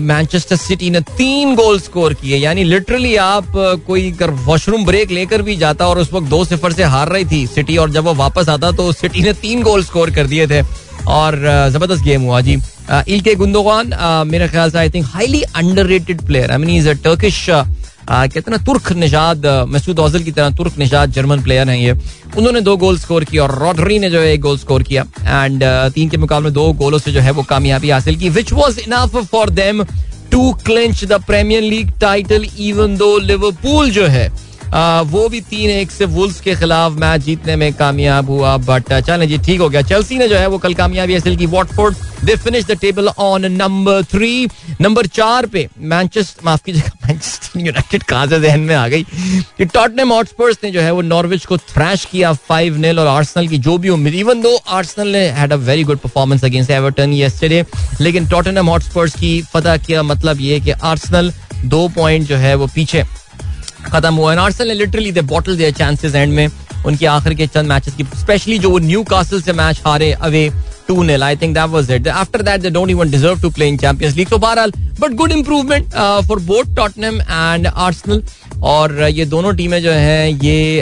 मैनचेस्टर सिटी ने तीन गोल स्कोर किए। यानी लिटरली आप कोई कर वॉशरूम ब्रेक लेकर भी जाता और उस वक्त दो सिफर से हार रही थी सिटी और जब वो वापस आता तो सिटी ने तीन गोल स्कोर कर दिए थे। और ज़बरदस्त गेम हुआ जी। इल के गुंदोगान मेरे ख्याल से I think highly underrated player I mean is a Turkish कहते ना, तुर्क निशाद मसूद ओजल की तरह तुर्क निशाद जर्मन प्लेयर हैं ये। उन्होंने दो गोल स्कोर किया और रॉडरी ने जो है एक गोल स्कोर किया। एंड तीन के मुकाबले दो गोलों से जो है वो कामयाबी हासिल की which was enough for them to clinch the Premier League title even though Liverpool जो है वो भी तीन एक से वुल्स के खिलाफ मैच जीतने में कामयाब हुआ बट चलें जी, ठीक हो गया। चेल्सी ने जो है वो कल कामयाबी हासिल की। Watford, they finish the table on number three. Number चार पे मैनचेस्टर, माफ़ कीजिएगा, मैनचेस्टर यूनाइटेड कहाँ से जहन में आ गई? कि टॉटनम हॉटस्पर्स ने जो है वो नॉर्विच को थ्रैश किया फाइव नील और आर्सनल की जो भी उम्मीद इवन दो आर्सनल ने had a very good performance against Everton yesterday लेकिन टॉटनम हॉटस्पर्स की फतह किया मतलब ये कि आर्सेनल दो पॉइंट जो है वो पीछे। खत्म हुआ है Arsenal literally they bottle their chances end में उनके आखिर के चंद मैचेस की स्पेशली जो न्यू कासल से मैच हारे away 2 0 I think that was it. After that, they don't even deserve to play in Champions League. So, बहरहाल good improvement uh, for both Tottenham and Arsenal. और ये दोनों टीमें जो हैं ये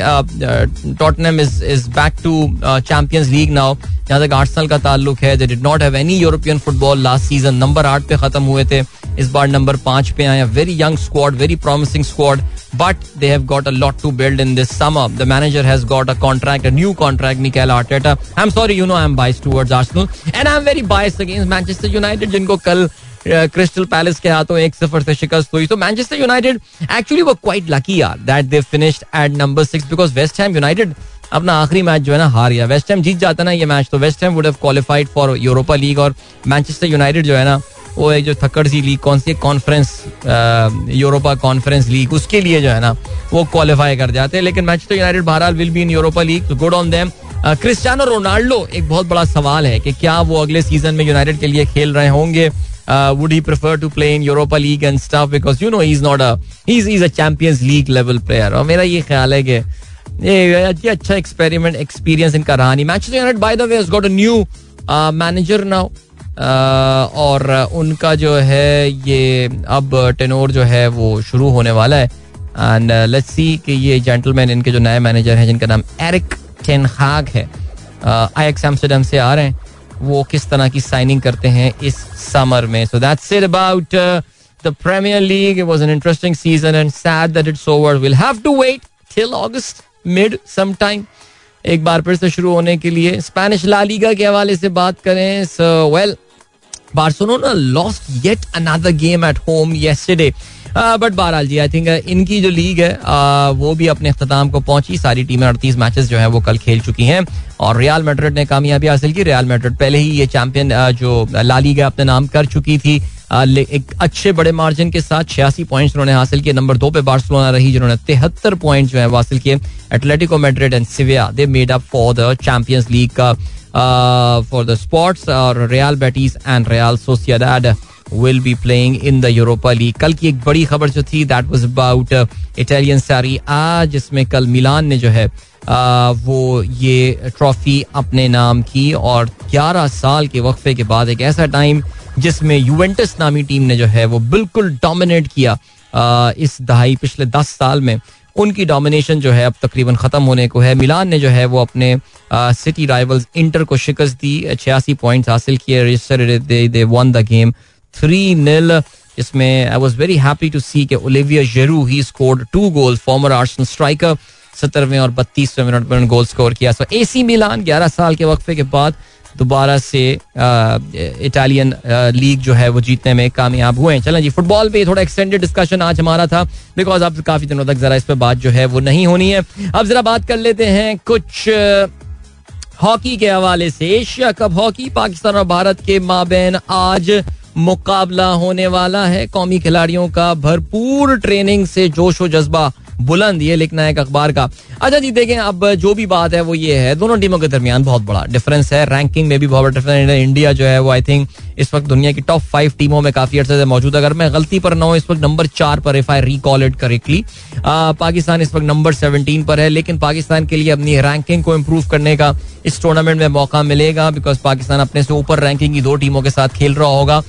Tottenham is is back to Champions League now जहाँ तक आर्सनल का ताल्लुक है they did not have any European football last season number आठ पे खत्म हुए थे इस बार नंबर पाँच पे आए very young squad very promising squad but they have got a lot to build in this summer. The manager has got a contract, a new contract, Mikel Arteta. I'm sorry, you know I'm biased towards Arsenal and I'm very biased against Manchester United जिनको कल क्रिस्टल पैलेस के हाथों एक सफ़र से शिकस्त हुई तो मैनचेस्टर यूनाइटेड एक्चुअली वो क्वाइट लकी यार that they finished at number six because West Ham United अपना आखिरी मैच जो है ना हार गया वेस्ट हैम जीत जाता ना ये मैच तो West Ham would have qualified for Europa League और मैनचेस्टर यूनाइटेड जो है ना वो एक जो थक्कड़ सी लीग, कौन सी? कॉन्फ्रेंस यूरोपा कॉन्फ्रेंस लीग उसके लिए जो है ना, वो क्वालिफाई कर जाते हैं। लेकिन मैनचेस्टर यूनाइटेड बहरहाल will be in Europa League good on them Cristiano Ronaldo एक बहुत बड़ा सवाल है कि क्या वो अगले सीज़न में यूनाइटेड के लिए खेल रहे होंगे? Would he prefer to play in Europa League and stuff because you know is not a is a Champions League level player और मेरा ये ख्याल है कि ये अच्छा एक्सपेरिमेंट एक्सपीरियंस इनका रहा नहीं। United by the way got a new manager now और उनका जो है ये अब टेनोर जो है वो शुरू होने वाला है। एंड लेट्स सी कि ये जेंटलमैन इनके जो नए मैनेजर हैं, जिनका नाम एरिक टेनहाग है आई एक्स एम्स्टरडम से आ रहे हैं। वो किस तरह की साइनिंग करते हैं इस समर में? So that's it about the Premier League it was an interesting season and sad that it's over will have to wait till August mid some time एक बार फिर से शुरू होने के लिए स्पेनिश ला लीगा के हवाले से बात करें। So well Barcelona lost yet another game at home yesterday. But बहरहाल जी आई थिंक इनकी जो लीग है uh, वो भी अपने अख्ताम को पहुँची। सारी टीमें अड़तीस मैचेस जो है वो कल खेल चुकी हैं। और रियाल मेड्रिड ने कामयाबी हासिल की। रियाल मेड्रिड पहले ही ये चैंपियन uh, जो ला लीग अपने नाम कर चुकी थी uh, एक अच्छे बड़े मार्जिन के साथ छियासी पॉइंट्स उन्होंने हासिल किए। नंबर दो पे बार्सिलोना रही जिन्होंने तिहत्तर पॉइंट जो है वो हासिल किए। Atletico Madrid and Sevilla they made up for the Champions League का फॉर द स्पोर्ट्स और Real Betis and Real Sociedad will be playing in the Europa League कल की एक बड़ी खबर जो थी दैट वाज अबाउट इटालियन सारी आज जिसमें कल मिलान ने जो है uh, वो ये ट्रॉफी अपने नाम की और 11 साल के वक्फे के बाद एक ऐसा टाइम जिसमें यूवेंटस नामी टीम ने जो है वो बिल्कुल डोमिनेट किया uh, इस दहाई पिछले 10 साल में। उनकी डोमिनेशन जो है अब तकरीबन खत्म होने को है। मिलान ने जो है वो अपने सिटी राइवल्स इंटर को शिकस्त दी, छियासी पॉइंट्स हासिल किए। They won the game three nil इसमें I was very happy to see के Olivier Giroud he scored two goal former Arsenal striker सत्तरवें और बत्तीसवें मिनट पर गोल स्कोर किया। सो ए सी मिलान ग्यारह साल के वक्फे के बाद दोबारा से इटालियन लीग जो है वो जीतने में कामयाब हुए हैं। चलें जी फुटबॉल पे थोड़ा एक्सटेंडेड डिस्कशन आज हमारा था बिकॉज़ अब काफ़ी दिनों तक जरा इस पे बात जो है वो नहीं होनी है। अब जरा बात कर लेते हैं कुछ हॉकी के हवाले से। एशिया कप हॉकी, पाकिस्तान और भारत के माबेन आज मुकाबला होने वाला है। कौमी खिलाड़ियों का भरपूर ट्रेनिंग से जोश व जज्बा बुलंद, ये लिखना है एक अखबार का। अच्छा जी, देखें, अब जो भी बात है, वो ये है, दोनों टीमों के दरमियान बहुत बड़ा डिफरेंस है। रैंकिंग में भी बहुत डिफरेंस है। इंडिया जो है, वो आई थिंक इस वक्त दुनिया की टॉप फाइव टीमों में काफ़ी अर्से मौजूद है। अगर मैं गलती पर ना हूँ, इस वक्त नंबर चार पर if I recall it correctly Pakistan इस वक्त नंबर सेवनटीन पर है। लेकिन पाकिस्तान के लिए अपनी रैंकिंग को इम्प्रूव करने का इस टूर्नामेंट में मौका मिलेगा बिकॉज़ पाकिस्तान अपने से ऊपर रैंकिंग की दो टीमों के साथ खेल रहा होगा।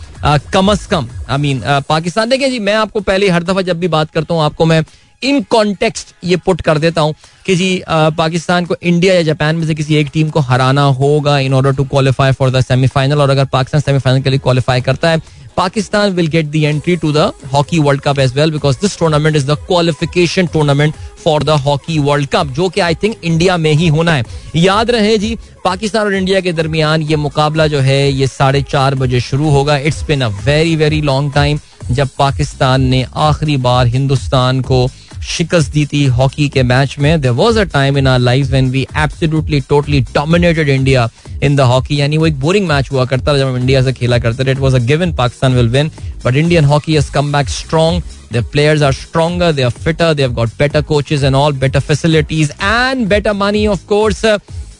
कम अज कम आई मीन पाकिस्तान देखिए जी, मैं आपको पहले हर दफ़ा जब भी बात करता हूँ, आपको मैं इन कॉन्टेक्स्ट ये पुट कर देता हूँ कि जी पाकिस्तान को इंडिया या जापान में से किसी एक टीम को हराना होगा in order to qualify for the semifinal और अगर पाकिस्तान सेमीफाइनल के लिए क्वालिफाई करता है, Pakistan will get the entry to the hockey world cup as well because this tournament is the qualification tournament for the hockey world cup जो कि आई थिंक इंडिया में ही होना है। याद रहे जी, पाकिस्तान और इंडिया के दरमियान ये मुकाबला जो है, ये साढ़े चार बजे शुरू होगा। It's been a very very long time जब पाकिस्तान ने आखिरी बार हिंदुस्तान को शिकस्त दी थी हॉकी के मैच में। There was a time in our life when we absolutely totally dominated India in the hockey यानी वो एक बोरिंग मैच हुआ करता था जब हम इंडिया से खेला करते थे। It was a given Pakistan will win but Indian hockey has come back strong Their players are stronger, they are fitter, they have got better coaches and all, better facilities and better money, of course.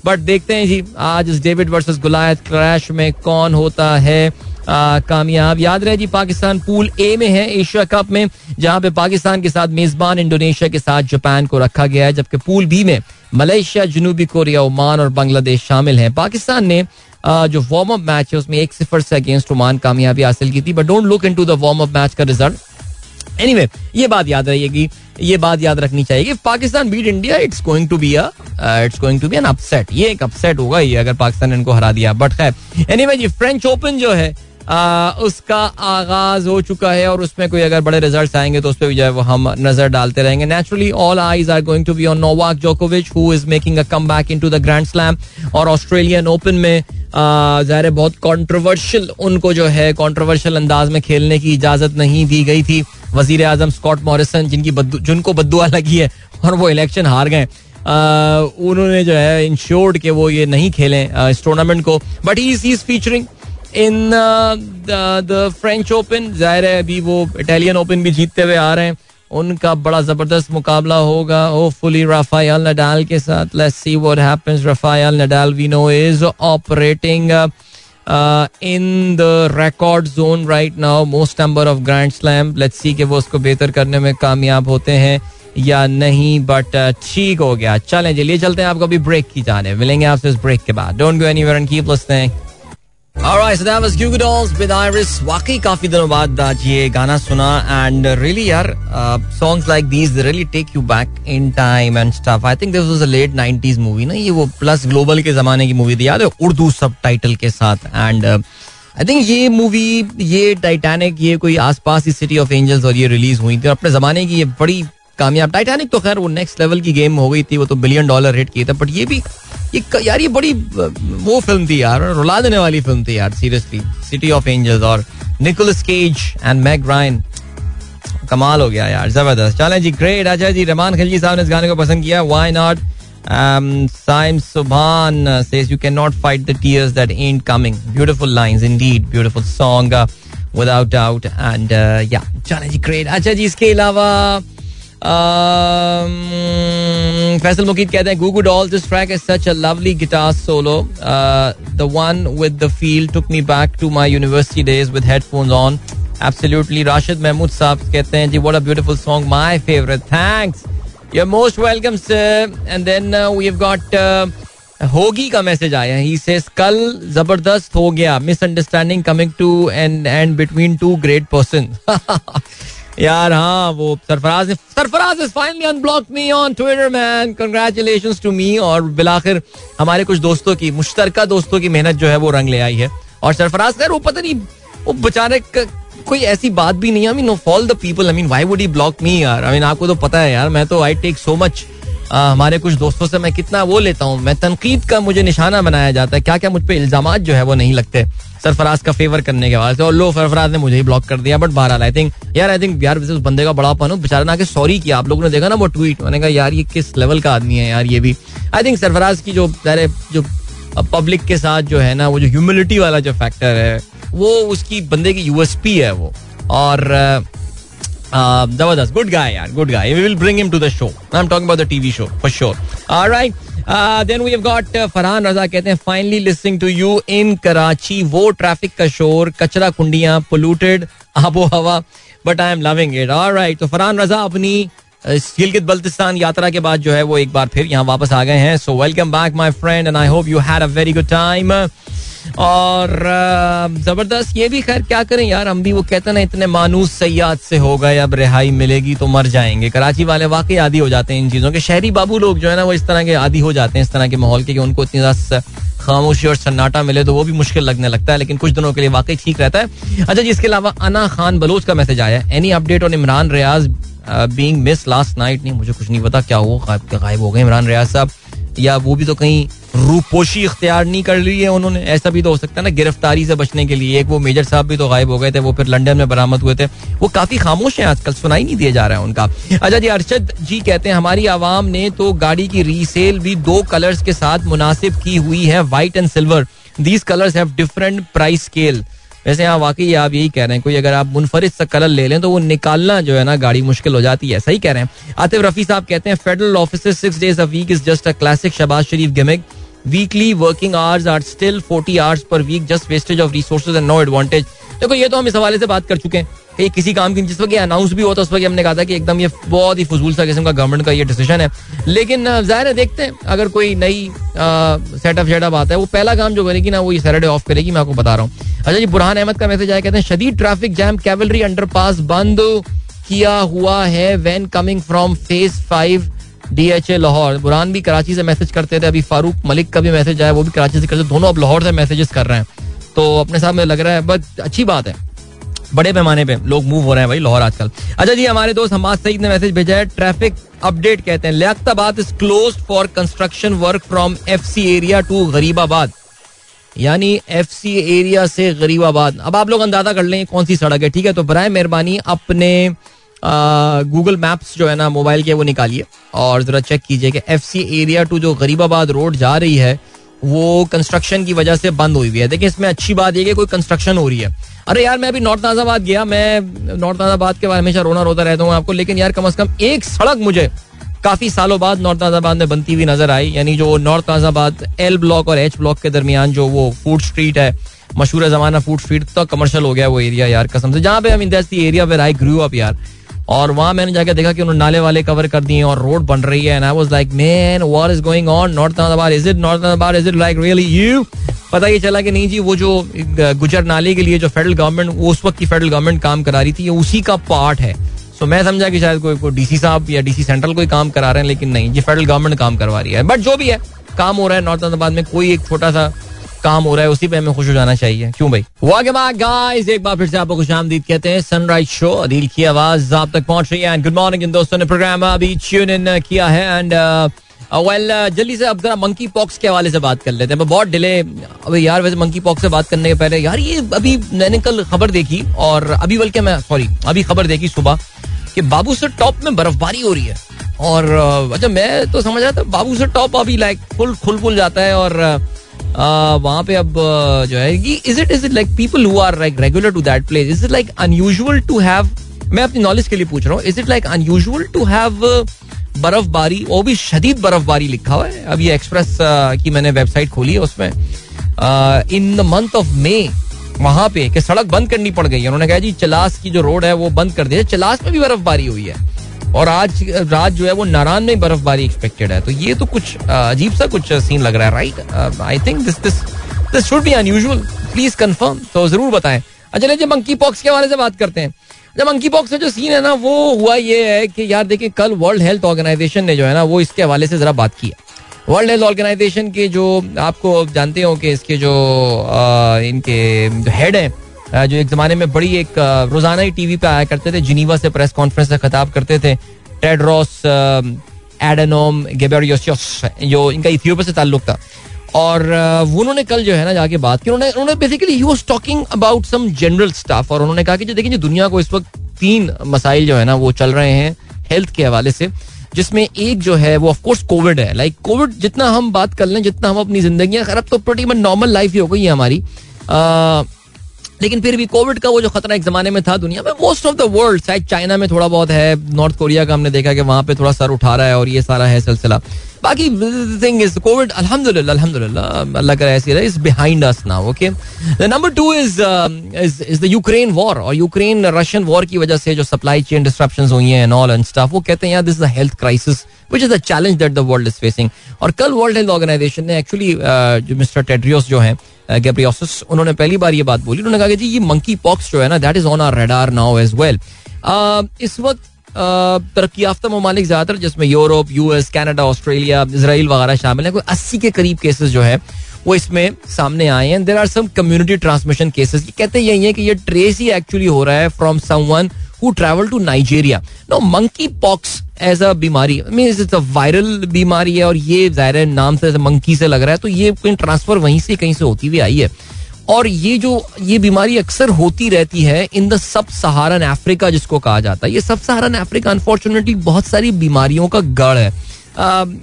But देखते हैं जी आज इस डेविड वर्सेस गुलायत क्रैश में कौन होता है? कामयाब। याद रहे जी, पाकिस्तान पूल ए में है, एशिया कप में, जहाँ पे पाकिस्तान के साथ मेजबान इंडोनेशिया के साथ जापान को रखा गया है, जबकि पूल बी में मलेशिया, जनूबी कोरिया, ओमान और बांग्लादेश शामिल हैं। पाकिस्तान ने जो वार्म अप मैच है, उसमें एक सिफर से अगेंस्ट ओमान कामयाबी हासिल की थी but don't look into the warm up match का रिज़ल्ट एनीवे ये बात याद रहेगी ये बात याद रखनी चाहिए Pakistan beat India it's going to be it's going to be an upset ये एक अपसेट होगा ये अगर पाकिस्तान ने इनको हरा दिया बट खैर। एनीवे जी फ्रेंच ओपन जो है उसका आगाज़ हो चुका है और उसमें कोई अगर बड़े रिज़ल्ट आएँगे तो उस पर जो है वो हम नज़र डालते रहेंगे। Naturally all eyes are going to be on Novak जोकोविच who is making a come back into the grand slam और ऑस्ट्रेलियन ओपन में ज़ाहिर बहुत कॉन्ट्रोवर्शियल उनको जो है कॉन्ट्रोवर्शियल अंदाज में खेलने की इजाज़त नहीं दी गई थी। वज़ीर आज़म स्कॉट मॉरिसन जिनकी जिनको बदुआ लगी है, और वो इलेक्शन हार गए। उन्होंने जो है इंश्योर्ड कि वो ये नहीं खेलें इस टूर्नामेंट को। But he is featuring in the French Open ज़ाहिर है अभी वो इटालियन ओपन भी जीतते हुए आ रहे हैं। उनका बड़ा ज़बरदस्त मुकाबला होगा। होपफुली राफायल नडाल के साथ। Let's see what happens Rafael Nadal we know is operating in the record zone right now most number of grand slam let's see कि वो उसको बेहतर करने में कामयाब होते हैं या नहीं बट ठीक हो गया। चलें चलिए चलते हैं आपको अभी ब्रेक की जाने। मिलेंगे आपसे इस ब्रेक के बाद। Don't go anywhere and keep listening Alright, so that was Dolls with Iris. वाकई काफ़ी दिनों बाद आज ये गाना सुना एंड रियली यार songs like these really take you back in time and stuff I think this was a late 90s movie ना? ये वो प्लस ग्लोबल के जमाने की मूवी थी याद है? उर्दू सब के साथ एंड आई थिंक ये मूवी ये टाइटैनिक ये कोई आसपास ही सिटी ऑफ़ एंजल्स और ये रिलीज़ हुई थी और अपने जमाने की ये बड़ी कामयाब टाइटैनिक तो खैर वो नेक्स्ट लेवल की गेम हो गई थी वो तो बिलियन डॉलर हिट की था बट ये भी ये यार ये बड़ी वो फ़िल्म थी यार रुला देने वाली फ़िल्म थी यार सीरियसली सिटी ऑफ़ एंजल्स और Nicolas Cage and Meg Ryan कमाल हो गया यार ज़बरदस्त चलें जी ग्रेट अच्छा जी रहमान खिलजी साहब ने इस गाने को पसंद किया why not Saim Subhan uh, says you cannot fight the tears that ain't coming. Beautiful lines indeed. Beautiful song uh, without doubt. And uh, चलें जी great. अच्छा जी इसके अलावा फैसल मुकीद कहते हैं Google Dolls this track is such a lovely guitar solo uh, the one with the feel took me back to my university days with headphones on absolutely Rashid Mahmood साहब कहते हैं जी what a beautiful song my favorite thanks you're most welcome sir and then uh, we've got uh, होगी का मैसेज आया ही सेज कल ज़बरदस्त हो गया misunderstanding coming to end end between two great person यार हाँ वो सरफराज ने Sarfaraz is finally unblock me on Twitter man congratulation to me और बिलाखिर हमारे कुछ दोस्तों की मुश्तर दोस्तों की मेहनत जो है वो रंग ले आई है। और सरफराज, खैर, वो पता नहीं, वो बेचारे कोई ऐसी बात भी नहीं I mean of all the people I mean why would he block me यार? आई मीन आपको तो पता है यार, मैं तो आई टेक सो मच हमारे कुछ दोस्तों से मैं कितना वो लेता हूँ। मैं तनकीद का मुझे निशाना बनाया जाता है। क्या क्या मुझ पर इल्ज़ाम जो है वो नहीं लगते? सरफराज का फेवर करने के बाद और लो, सरफराज ने मुझे ही ब्लॉक कर दिया बट बहरहाल आई थिंक यार आई थिंक यार उस बंदे का बड़ा पन बेचारा ना सॉरी किया। आप लोगों ने देखा ना वो ट्वीट मैंने कहा, यार, ये किस लेवल का आदमी है यार ये भी? आई थिंक सरफराज की जो जो पब्लिक के साथ जो है ना, वो जो ह्यूमिलिटी वाला जो फैक्टर है, वो उसकी बंदे की यूएसपी है वो। और ज़बरदस्त गुड गाय यार good guy we will bring him to the show I am talking about the TV show for sure alright then we have got Farhan Raza कहते हैं finally listening to you in Karachi वो ट्रैफ़िक का शोर, कचरा कुंडियाँ पोल्यूटेड आबो हवा but I am loving it alright तो फरहान रजा अपनी गिलगित बल्तिस्तान यात्रा के बाद जो है वो एक बार फिर यहाँ वापस आ गए हैं. So welcome back my friend and I hope you had a very good time और ज़बरदस्त ये भी, खैर, क्या करें यार, हम भी वो कहते ना, इतने मानूस सयाद से हो गए, अब रिहाई मिलेगी तो मर जाएँगे। कराची वाले वाकई आदि हो जाते हैं इन चीज़ों के। शहरी बाबू लोग जो है ना, वो इस तरह के आदि हो जाते हैं, इस तरह के माहौल के, कि उनको इतनी ज़्यादा खामोशी और सन्नाटा मिले तो वो भी मुश्किल लगने लगता है, लेकिन कुछ दिनों के लिए वाकई ठीक रहता है। अच्छा जी, इसके अलावा अना खान बलोच का मैसेज आया any update on Imran Riaz being miss last night नहीं, मुझे कुछ नहीं पता, क्या हुआ गायब हो गए इमरान रियाज साहब। या वो भी तो कहीं रूपोशी इख्तियार नहीं कर ली है उन्होंने। ऐसा भी तो हो सकता है ना, गिरफ्तारी से बचने के लिए। एक वो मेजर साहब भी तो गायब हो गए थे, वो फिर लंदन में बरामद हुए थे। वो काफ़ी खामोश हैं आजकल, सुनाई नहीं दिया जा रहा है उनका। अच्छा जी, अरशद जी कहते हैं, हमारी आवाम ने तो गाड़ी की रीसेल भी दो कलर्स के साथ मुनासिब की हुई है white and silver these colours have different price scale वैसे यहाँ वाकई आप यही कह रहे हैं, कोई अगर आप मुनफरिद सा कलर ले लें तो वो निकालना जो है ना, गाड़ी मुश्किल हो जाती है सही कह रहे हैं। आतिफ रफी साहब कहते हैं federal office six days a week is just a classic Shahbaz Sharif gimmick weekly working hours are still forty hours per week just wastage of resources and no advantage देखो, ये तो हम इस हवाले से बात कर चुके हैं। कि किसी काम की, जिस वक्त अनाउंस भी होता है उस वक्त हमने कहा था कि एकदम ये बहुत ही फजूल सा किस्म का गवर्नमेंट का ये डिसीज़न है। लेकिन ज़ाहिर है, देखते हैं, अगर कोई नई सेटअप शेटअप आता है, वो पहला काम जो करेगी ना, वो ये सैटरडे ऑफ़ करेगी, मैं आपको बता रहा हूँ। अच्छा जी, बुरहान अहमद का मैसेज आया, कहते हैं, शदीद ट्रैफ़िक जैम कैवलरी अंडरपास बंद किया हुआ है van coming from phase five DHA Lahore Burhan भी कराची से मैसेज करते थे, अभी फारूक मलिक का भी मैसेज आया, वो भी कराची से करते दोनों अब लाहौर से मैसेजेस कर रहे हैं। तो अपने साथ में लग रहा है, बट अच्छी बात है। बड़े पैमाने पे लोग मूव हो रहे हैं भाई लाहौर आजकल। अच्छा जी, हमारे दोस्त हमाद सईद ने मैसेज भेजा है ट्रैफ़िक अपडेट कहते हैं। Liaquatabad is close for construction work from F C area to Gharibabad. यानी एफ़ सी एरिया से गरीबाबाद। अब आप लोग अंदाज़ा कर लें कौन सी सड़क है, ठीक है? तो बर मेहरबानी अपने गूगल मैप्स जो है ना मोबाइल के, वो निकालिए। और जरा चेक कीजिए कि एफ़ सी एरिया टू जो गरीबाबाद रोड जा रही है, वो कंस्ट्रक्शन की वजह से बंद हुई हुई है। देखिए, इसमें अच्छी बात यह कि कोई कंस्ट्रक्शन हो रही है। अरे यार, मैं अभी नॉर्थ नाजाबाद गया। मैं नॉर्थ नाजाबाद के बारे में हमेशा रोना रोता रहता हूँ आपको, लेकिन यार, कम अज कम एक सड़क मुझे काफ़ी सालों बाद नॉर्थ नाजाबाद में बनती हुई नज़र आई। यानी जो नॉर्थ नाजाबाद एल ब्लॉक और एच ब्लॉक के दरमियान जो वो फ़ूड स्ट्रीट है, मशहूर जमाना फ़ूड स्ट्रीट तो कमर्शियल हो गया वो एरिया यार, कसम से। जहाँ पे I mean area where I grew up यार। और वहाँ मैंने जाकर देखा कि उन्होंने नाले वाले कवर कर दिए और रोड बन रही है। And I was like man what is going on north Nazimabad is it north Nazimabad is it like really you पता ये चला कि नहीं जी, वो जो गुजर नाले के लिए जो फेडरल गवर्नमेंट उस वक्त की फेडरल गवर्नमेंट काम करा रही थी, ये उसी का पार्ट है। सो मैं समझा कि शायद कोई कोई डीसी साहब या डीसी सेंट्रल कोई काम करा रहे हैं, लेकिन नहीं जी फेडरल गवर्नमेंट काम करवा रही है। बट जो भी है, काम हो रहा है नॉर्थ अहमदाबाद में, कोई एक छोटा सा काम हो रहा है उसी पे हमें खुश हो जाना चाहिए। क्यों भाई? गाइस एक बार फिर से आपको खुश आमदीद कहते हैं सनराइज शो अदील की आवाज़ आप तक पहुँच रही है एंड गुड मॉर्निंग इन दोस्तों ने प्रोग्राम अभी ट्यून इन किया है एंड वेल uh, जल्दी से अब जरा मंकी पॉक्स के हवाले से बात कर लेते हैं। बहुत डिले अभी यार वैसे मंकी पॉक्स से बात करने के पहले यार ये अभी मैंने कल खबर देखी और अभी बल्कि मैं सॉरी अभी खबर देखी सुबह कि बाबू से टॉप में बर्फबारी हो रही है और अच्छा मैं तो समझ रहा था बाबू से टॉप अभी लाइक फुल खुल खुल जाता है और वहाँ पे अब जो है is it is it like people who are like regular to that place is it like unusual to have मैं अपनी नॉलेज के लिए पूछ रहा हूँ is it like unusual to have बर्फबारी, वो भी शदीद बर्फबारी लिखा हुआ है, अब ये एक्सप्रेस की मैंने वेबसाइट खोली है उसमें in the month of May वहाँ पे, कि सड़क बंद करनी पड़ गई उन्होंने कहा, जी, चलास की जो रोड है, वो बंद कर दिया, चलास में भी बर्फबारी हुई है। और आज रात जो है वो नारायण में बर्फबारी एक्सपेक्टेड है। तो ये तो कुछ अजीब सा कुछ सीन लग रहा है right I think this this this should be unusual please confirm तो ज़रूर बताएँ। अच्छा चलिए मंकी पॉक्स के हवाले से बात करते हैं। जब मंकी पॉक्स का जो सीन है ना वो हुआ ये है कि यार देखिए कल वर्ल्ड हेल्थ ऑर्गेनाइजेशन ने जो है ना वो इसके हवाले से जरा बात की वर्ल्ड हेल्थ ऑर्गेनाइजेशन के जो आपको जानते हो कि इसके जो आ, इनके जो हेड है जो एक जमाने में बड़ी एक रोज़ाना ही टीवी पे आया करते थे जिनीवा से प्रेस कॉन्फ्रेंस से खिताब करते थे टेड्रोस एडेनोम गेबेरियोस जो इनका इथियोपिया से ताल्लुक था। और उन्होंने कल जो है ना जाके बात की उन्होंने उन्होंने basically he was talking about some general stuff और उन्होंने कहा कि जो देखिए जो दुनिया को इस वक्त तीन मसाइल जो है ना वो चल रहे हैं हेल्थ के हवाले से जिसमें एक जो है वो ऑफकोर्स कोविड है। लाइक like, कोविड जितना हम बात कर लें जितना हम अपनी ज़िंदगी खराब तो प्रटी नॉर्मल लाइफ ही हो गई है हमारी। लेकिन फिर भी कोविड का वो जो खतरा एक जमाने में था दुनिया में मोस्ट ऑफ़ द वर्ल्ड शायद चाइना में थोड़ा बहुत है, नॉर्थ कोरिया का हमने देखा कि वहाँ पे थोड़ा सर उठा रहा है और ये सारा है सिलसिला। बाकी थिंग इज़ कोविड, अल्हम्दुलिल्लाह अल्हम्दुलिल्लाह, अल्लाह का ऐसी रहे is behind us now okay number two is is is the Ukraine war और यूक्रेन रशियन वॉर की वजह से जो सप्लाई चेन डिस्ट्रप्शन हुई हैं एंड ऑल एंड स्टाफ वो कहते हैं, यार this is the health crisis which is the challenge that the world is facing और कल वर्ल्ड हेल्थ ऑर्गेनाइजेशन ने एक्चुअली मिस्टर टेड्रियोस जो है गैब्रियोसिस उन्होंने पहली बार ये बात बोली। उन्होंने कहा जी, ये मंकी पॉक्स जो है ना that is on our radar now as well इस वक्त तरक्की याफ्ता ममालिक ज़्यादातर जिसमें Europe US Canada Australia Israel वगैरह शामिल है, कोई अस्सी के करीब केसेस जो है, वो इसमें सामने आए हैं। There are some community transmission cases कहते यही है कि ये ट्रेस ही एक्चुअली हो रहा है from someone who travel to Nigeria no monkey pox as a बीमारी मीन इट्स अ वायरल बीमारी है और ये ज़ाहिर नाम से मंकी से लग रहा है तो ये ट्रांसफ़र वहीं से कहीं से होती हुई आई है। और ये जो, ये बीमारी अक्सर होती रहती है in the sub Saharan Africa जिसको कहा जाता है। ये सब सहारन अफ्रीका अनफॉर्चुनेटली बहुत सारी बीमारियों का गढ़ है।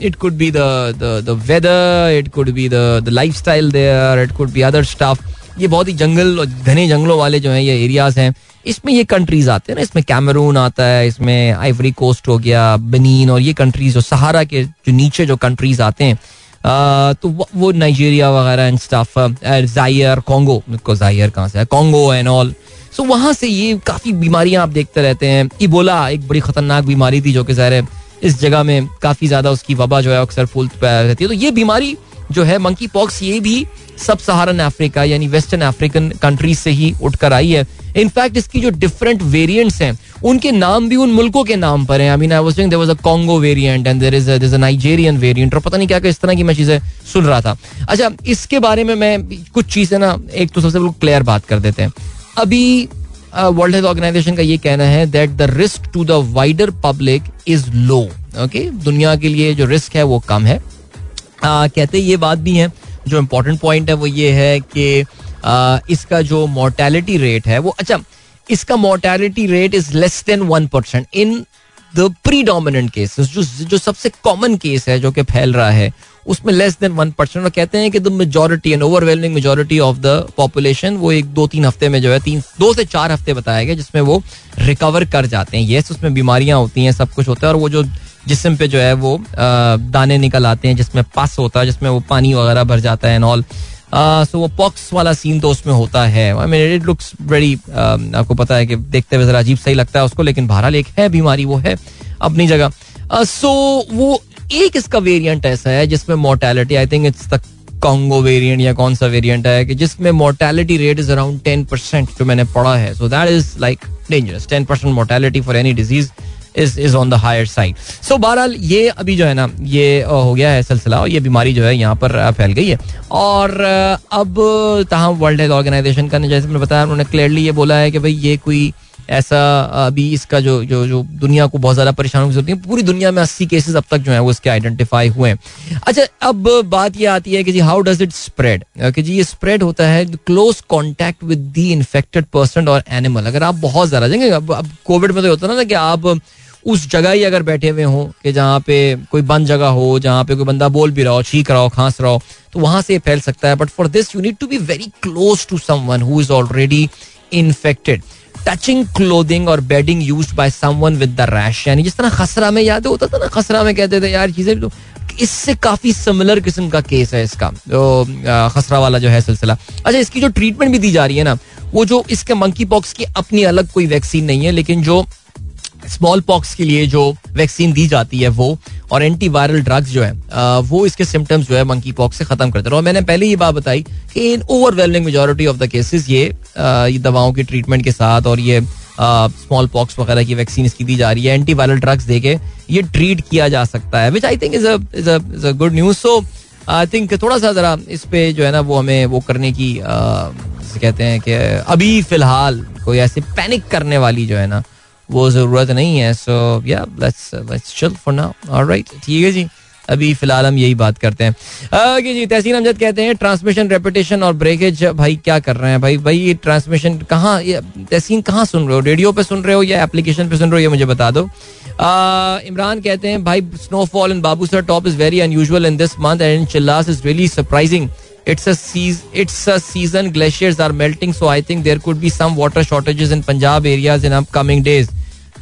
It could be the weather it could be the lifestyle there it could be other stuff ये बहुत ही जंगल घने जंगलों वाले जो हैं, ये एरियाज़ हैं। इसमें ये कंट्रीज़ आते हैं ना, इसमें कैमरून आता है, इसमें आइवरी कोस्ट हो गया बनीन और ये कंट्रीज़ जो सहारा के जो नीचे जो कंट्रीज़ आते हैं तो वो नाइजीरिया वगैरह एंड स्टाफ जायर कॉन्गो को जायर कहाँ से है? कॉन्गो एंड ऑल सो वहाँ से ये काफ़ी बीमारियाँ आप देखते रहते हैं। इबोला एक बड़ी खतरनाक बीमारी थी जो कि ज़ाहिर इस जगह में काफ़ी ज़्यादा उसकी वबा जो है, अक्सर फूल रहती है। तो ये बीमारी जो है मंकी पॉक्स ये भी सब सहारन अफ्रीका यानी वेस्टर्न अफ्रीकन कंट्रीज़ से ही उठकर आई है। इनफैक्ट इसकी जो डिफरेंट वेरिएंट्स हैं उनके नाम भी उन मुल्कों के नाम पर हैं। I mean I was was a Congo variant and there is there is a Nigerian variant और पता नहीं क्या क्या इस तरह की मैं चीज़ें सुन रहा था। अच्छा इसके बारे में मैं कुछ चीज़ें ना एक तो सबसे बिल्कुल क्लियर बात कर देते हैं। अभी वर्ल्ड हेल्थ ऑर्गेनाइजेशन का ये कहना है that the risk to the wider public is low okay दुनिया के लिए जो रिस्क है वो कम है। आ, कहते ये बात भी है जो इम्पोर्टेंट पॉइंट है वो ये है कि इसका जो मोर्टेलिटी रेट है, वो अच्छा इसका mortality rate is less than one percent in the predominant cases जो जो सबसे कॉमन केस है, जो कि फैल रहा है, उसमें लेस देन वन परसेंट और कहते हैं कि the majority and overwhelming majority of the population वो एक दो तीन हफ़्ते में जो है, तीन, दो से चार हफ़्ते बताया गया जिसमें वो रिकवर कर जाते हैं। येस उसमें बीमारियाँ होती हैं, सब कुछ होता है, और वो जो जिसम पे जो है, वो दाने निकल आते हैं, जिसमें पस होता है, जिसमें वो पानी वगैरह भर जाता है एंड ऑल सो वो पॉक्स वाला सीन तो उसमें होता है। I mean it looks very आपको पता है कि देखते हुए जरा अजीब सही लगता है उसको, लेकिन बहरहाल एक है, बीमारी वो है अपनी जगह। सो वो एक इसका वेरिएंट ऐसा है जिसमें mortality I think it's the Congo variant या कौन सा वेरिएंट है कि जिसमें mortality rate is around ten percent जो मैंने पढ़ा है। So that is like dangerous ten percent mortality for any disease is on the higher side so बहरहाल, ये अभी जो है ना, ये हो गया है सिलसिला और ये बीमारी जो है यहाँ पर फैल गई है। और अब तहम वर्ल्ड हेल्थ ऑर्गेनाइजेशन का ने जैसे मैंने बताया, उन्होंने क्लियरली ये बोला है कि भाई ये कोई ऐसा अभी इसका जो जो जो दुनिया को बहुत ज़्यादा परेशानी होती है, पूरी दुनिया में अस्सी केसेस अब तक जो है वो इसके आइडेंटिफाई हुए हैं। अच्छा अब बात ये आती है कि जी हाउ डज इट स्प्रेड कि जी ये स्प्रेड होता है close contact with the infected person और एनिमल अगर आप बहुत ज़्यादा देंगे अब कोविड में तो होता ना कि आप उस जगह ही अगर बैठे हुए हों कि जहाँ पे कोई बंद जगह हो, जहाँ पे कोई बंदा बोल भी रहा हो, छीक रहा हो, खांस रहा हो तो वहाँ से फैल सकता है। But for this you need to be very close to someone who is already infected touching clothing और bedding used by someone with the rash यानी जिस तरह खसरा में याद, होता था ना, खसरा में कहते थे, यार चीज़ें तो इससे काफ़ी सिमिलर किस्म का केस है इसका, जो खसरा वाला जो है सिलसिला। अच्छा इसकी जो ट्रीटमेंट भी दी जा रही है ना, वो जो इसके मंकी पॉक्स की अपनी अलग कोई वैक्सीन नहीं है, लेकिन जो स्मॉल पॉक्स के लिए जो वैक्सीन दी जाती है वो, और एंटीवायरल ड्रग्स जो है वो इसके सिम्टम्स जो है मंकी पॉक्स से खत्म करते हैं और मैंने पहले ये बात बताई कि in overwhelming majority of the cases ये ये दवाओं की ट्रीटमेंट के साथ और ये स्मॉल पॉक्स वगैरह की वैक्सीन इसकी दी जा रही है एंटीवायरल ड्रग्स देके ये ट्रीट किया जा सकता है which I think is a good news so I think थोड़ा सा जरा इस पे जो है ना वो हमें वो करने की कहते हैं कि अभी फ़िलहाल कोई ऐसे पैनिक करने वाली जो है ना वो ज़रूरत नहीं है so yeah let's let's chill for now alright ठीक है जी। अभी फ़िलहाल हम यही बात करते हैं। ओके जी, तहसीन अमजद कहते हैं ट्रांसमिशन रेपिटेशन और ब्रेकेज भाई क्या कर रहे हैं भाई? भाई, ये ट्रांसमिशन कहाँ तहसीन कहाँ सुन रहे हो? रेडियो पे सुन रहे हो या एप्लीकेशन पे सुन रहे हो, ये मुझे बता दो। इमरान कहते हैं, भाई snowfall in Babusar top is very unusual in this month and Chilas is really surprising it's a season it's a season. Glaciers are melting, so i think there could be some water shortages in punjab areas in upcoming days.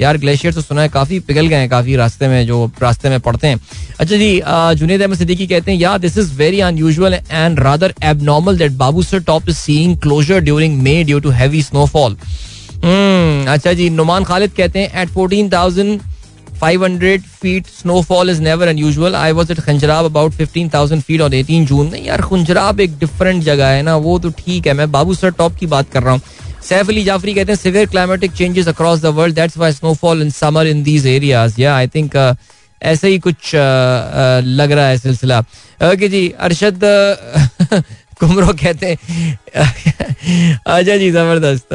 यार ग्लेशियर तो सुना है, काफ़ी पिघल गए हैं, काफ़ी रास्ते में, जो रास्ते में पड़ते हैं। अच्छा जी जुनेद अहमद सिद्दीकी कहते हैं यार this is very unusual and rather abnormal that Babusar top is seeing closure during May due to heavy snowfall अच्छा जी नुमान खालिद कहते हैं at fourteen thousand 500 feet snowfall is never unusual I was at Khunjerab about 15000 feet और 18 जून नहीं यार खंजराब एक डिफरेंट जगह है ना वो तो ठीक है। मैं बाबू सर टॉप की बात कर रहा हूँ। सैफ अली जाफरी कहते हैं severe climatic changes across the world that's why snowfall in summer in these areas या आई थिंक ऐसे ही कुछ uh, uh, लग रहा है सिलसिला। ओके जी अरशद कुमरो कहते हैं। अच्छा जी, ज़बरदस्त।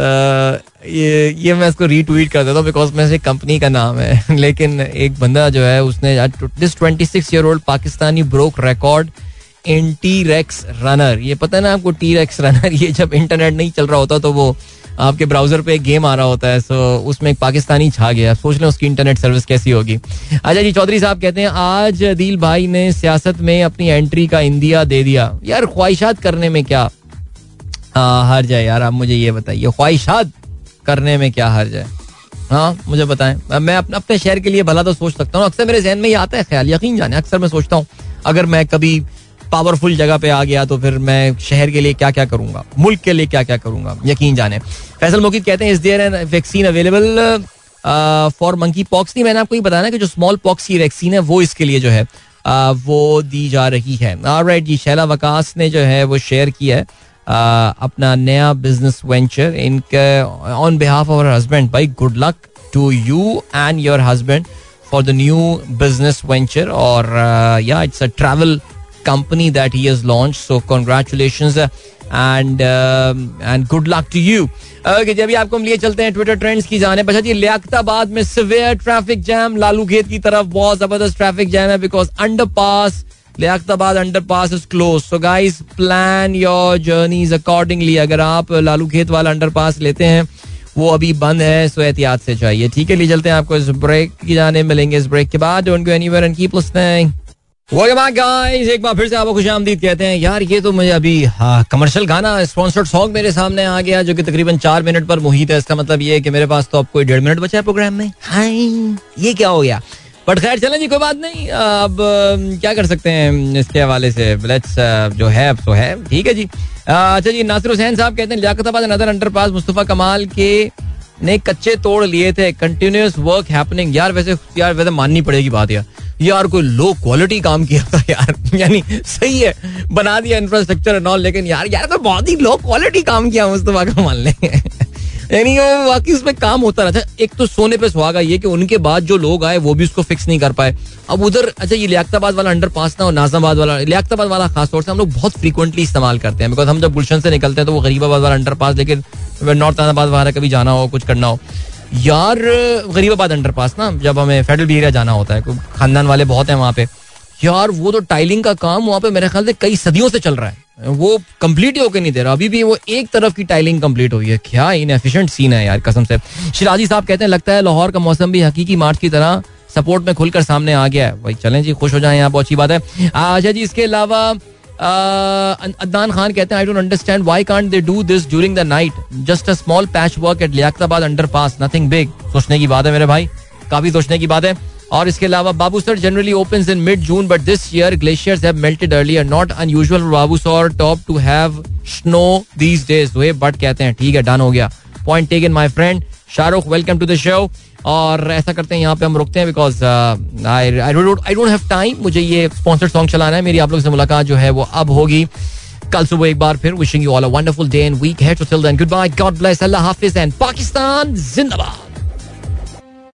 ये ये मैं इसको रीट्वीट कर देता हूँ बिकॉज़ मैं कंपनी का नाम है। *laughs* लेकिन एक बंदा जो है, उसने this twenty six year old Pakistani broke record in T rex runner ये पता है ना आपको टी रेक्स रनर ये जब इंटरनेट नहीं चल रहा होता तो वो आपके ब्राउज़र पे एक गेम आ रहा होता है सो उसमें एक पाकिस्तानी छा गया। सोच लें उसकी इंटरनेट सर्विस कैसी होगी। अच्छा जी, चौधरी साहब कहते हैं, आज दिल भाई ने सियासत में अपनी एंट्री का इंदिया दे दिया। यार, ख्वाहिशात करने में क्या? हर जाए यार, आप मुझे ये बताइए, ख्वाहिशात करने में क्या हर जाए? हाँ मुझे बताएँ। मैं अपने अपने शहर के लिए भला तो सोच सकता हूँ। अक्सर मेरे जहन में ये आता है ख्याल, यकीन जाने, अक्सर मैं सोचता हूँ, अगर मैं कभी पावरफुल जगह पे आ गया तो फिर मैं शहर के लिए क्या क्या करूँगा? मुल्क के लिए क्या क्या करूँगा? यकीन जाने। फैसल मुकीद कहते हैं is there vaccine available for monkey pox नहीं मैंने आपको ये बताया कि जो स्मॉल पॉक्स की वैक्सीन है वो इसके लिए जो है uh, वो दी जा रही है। राइट जी शैला वकास ने जो है वो शेयर किया है uh, अपना नया बिज़नेस वेंचर इनके ऑन बिहाफ ऑफ़ हस्बैंड भाई good luck to you and your husband for the new business venture और या it's a travel company that he has launched. So congratulations uh, and and good luck to you. Okay, जब आपको हम लिए चलते हैं ट्विटर ट्रेंड्स की जाने। अच्छा जी लियाकताबाद में सिवियर ट्रैफ़िक जैम लालू खेत की तरफ़ बहुत ज़बरदस्त ट्रैफ़िक जैम है because underpass Liaquatabad underpass is close so guys plan your journeys accordingly अगर आप लालू खेत वाला अंडर पास लेते हैं वो अभी बंद है सो एहतियात से चाहिए ठीक है लिए चलते हैं आपको इस ब्रेक की जाने। मिलेंगे इस ब्रेक के बाद। Don't go anywhere and keep listening guys एक बार फिर से आपको खुश आमदीद कहते हैं, यार, ये तो मुझे अभी कमर्शियल गाना स्पॉन्सर्ड सॉन्ग मेरे सामने आ गया, जो कि तकरीबन चार मिनट पर मुहित है। इसका मतलब ये है कि मेरे पास तो अब कोई डेढ़ मिनट बचा है प्रोग्राम में। हाय, ये क्या हो गया? बट खैर, चलें जी, कोई बात नहीं। अब, क्या कर सकते हैं इसके हवाले से? लेट्स जो है, अब तो है। ठीक है जी। अच्छा जी, नासिर हुसैन साहब कहते हैं लियाकताबाद नज़र अंडर पास मुस्तफ़ा कमाल के ने कच्चे तोड़ लिए थे। कंटिन्यूस वर्क हैपनिंग यार, वैसे यार, वैसे माननी पड़ेगी बात यार। यार, कोई लो क्वालिटी काम किया था यार। *laughs* यानी, सही है। बना दिया इंफ्रास्ट्रक्चर एंड ऑल लेकिन यार यार कोई बहुत ही लो क्वालिटी काम किया मुस्तफ़ा का मान लें यानी वाकई उसमें काम होता रहता है एक तो सोने पे सुहागा ये कि उनके बाद जो लोग आए, वो भी उसको फिक्स नहीं कर पाए। अब उधर अच्छा ये लियाकताबाद वाला अंडर पास ना और नाजाबाद वाला, लियाकताबाद वाला खासतौर से हम लोग बहुत फ्रीक्वेंटली इस्तेमाल करते हैं। बिकॉज़ हम जब गुलशन से निकलते हैं तो वो गरीबाबाद वाला अंडर पास लेकिन नॉर्थ नाजाबाद वगैरह कभी जाना हो, कुछ करना हो। यार, गरीबाबाद अंडरपास ना, जब हमें फेडरल एरिया जाना होता है खानदान वाले बहुत हैं वहाँ पे। यार, वो तो टाइलिंग का काम वहाँ पे मेरे ख्याल से कई सदियों से चल रहा है। वो कंप्लीट ही होकर नहीं दे रहा। अभी भी वो एक तरफ़ की टाइलिंग कंप्लीट हुई है। क्या इनएफिशिएंट सीन है यार, कसम से। शिराजी साहब कहते हैं, लगता है लाहौर का मौसम भी हकीकी मार्च की तरह सपोर्ट में खुलकर सामने आ गया है। भाई चलें जी, खुश हो जाए बहुत अच्छी बात है। अच्छा जी, इसके अलावा अदनान खान कहते हैं I don't understand why can't they do this during the night just a small patch work at Liaquatabad underpass nothing big सोचने की बात है मेरे भाई, काफ़ी सोचने की बात है। और इसके अलावा Babusar generally open in mid June but this year glaciers have melted earlier not unusual Babusar top to have snow these days but कहते हैं, ठीक है डन हो गया. Point taken my friend Shahrukh welcome to the show और ऐसा करते हैं, यहाँ पे हम रुकते हैं because I don't have time मुझे ये स्पॉन्सर्ड सॉन्ग चलाना है। मेरी आप लोग से मुलाकात जो है वो अब होगी। कल सुबह एक बार फिर wishing you all a wonderful day and week है to till then goodbye God bless अल्लाह हाफिज एंड पाकिस्तान जिंदाबाद।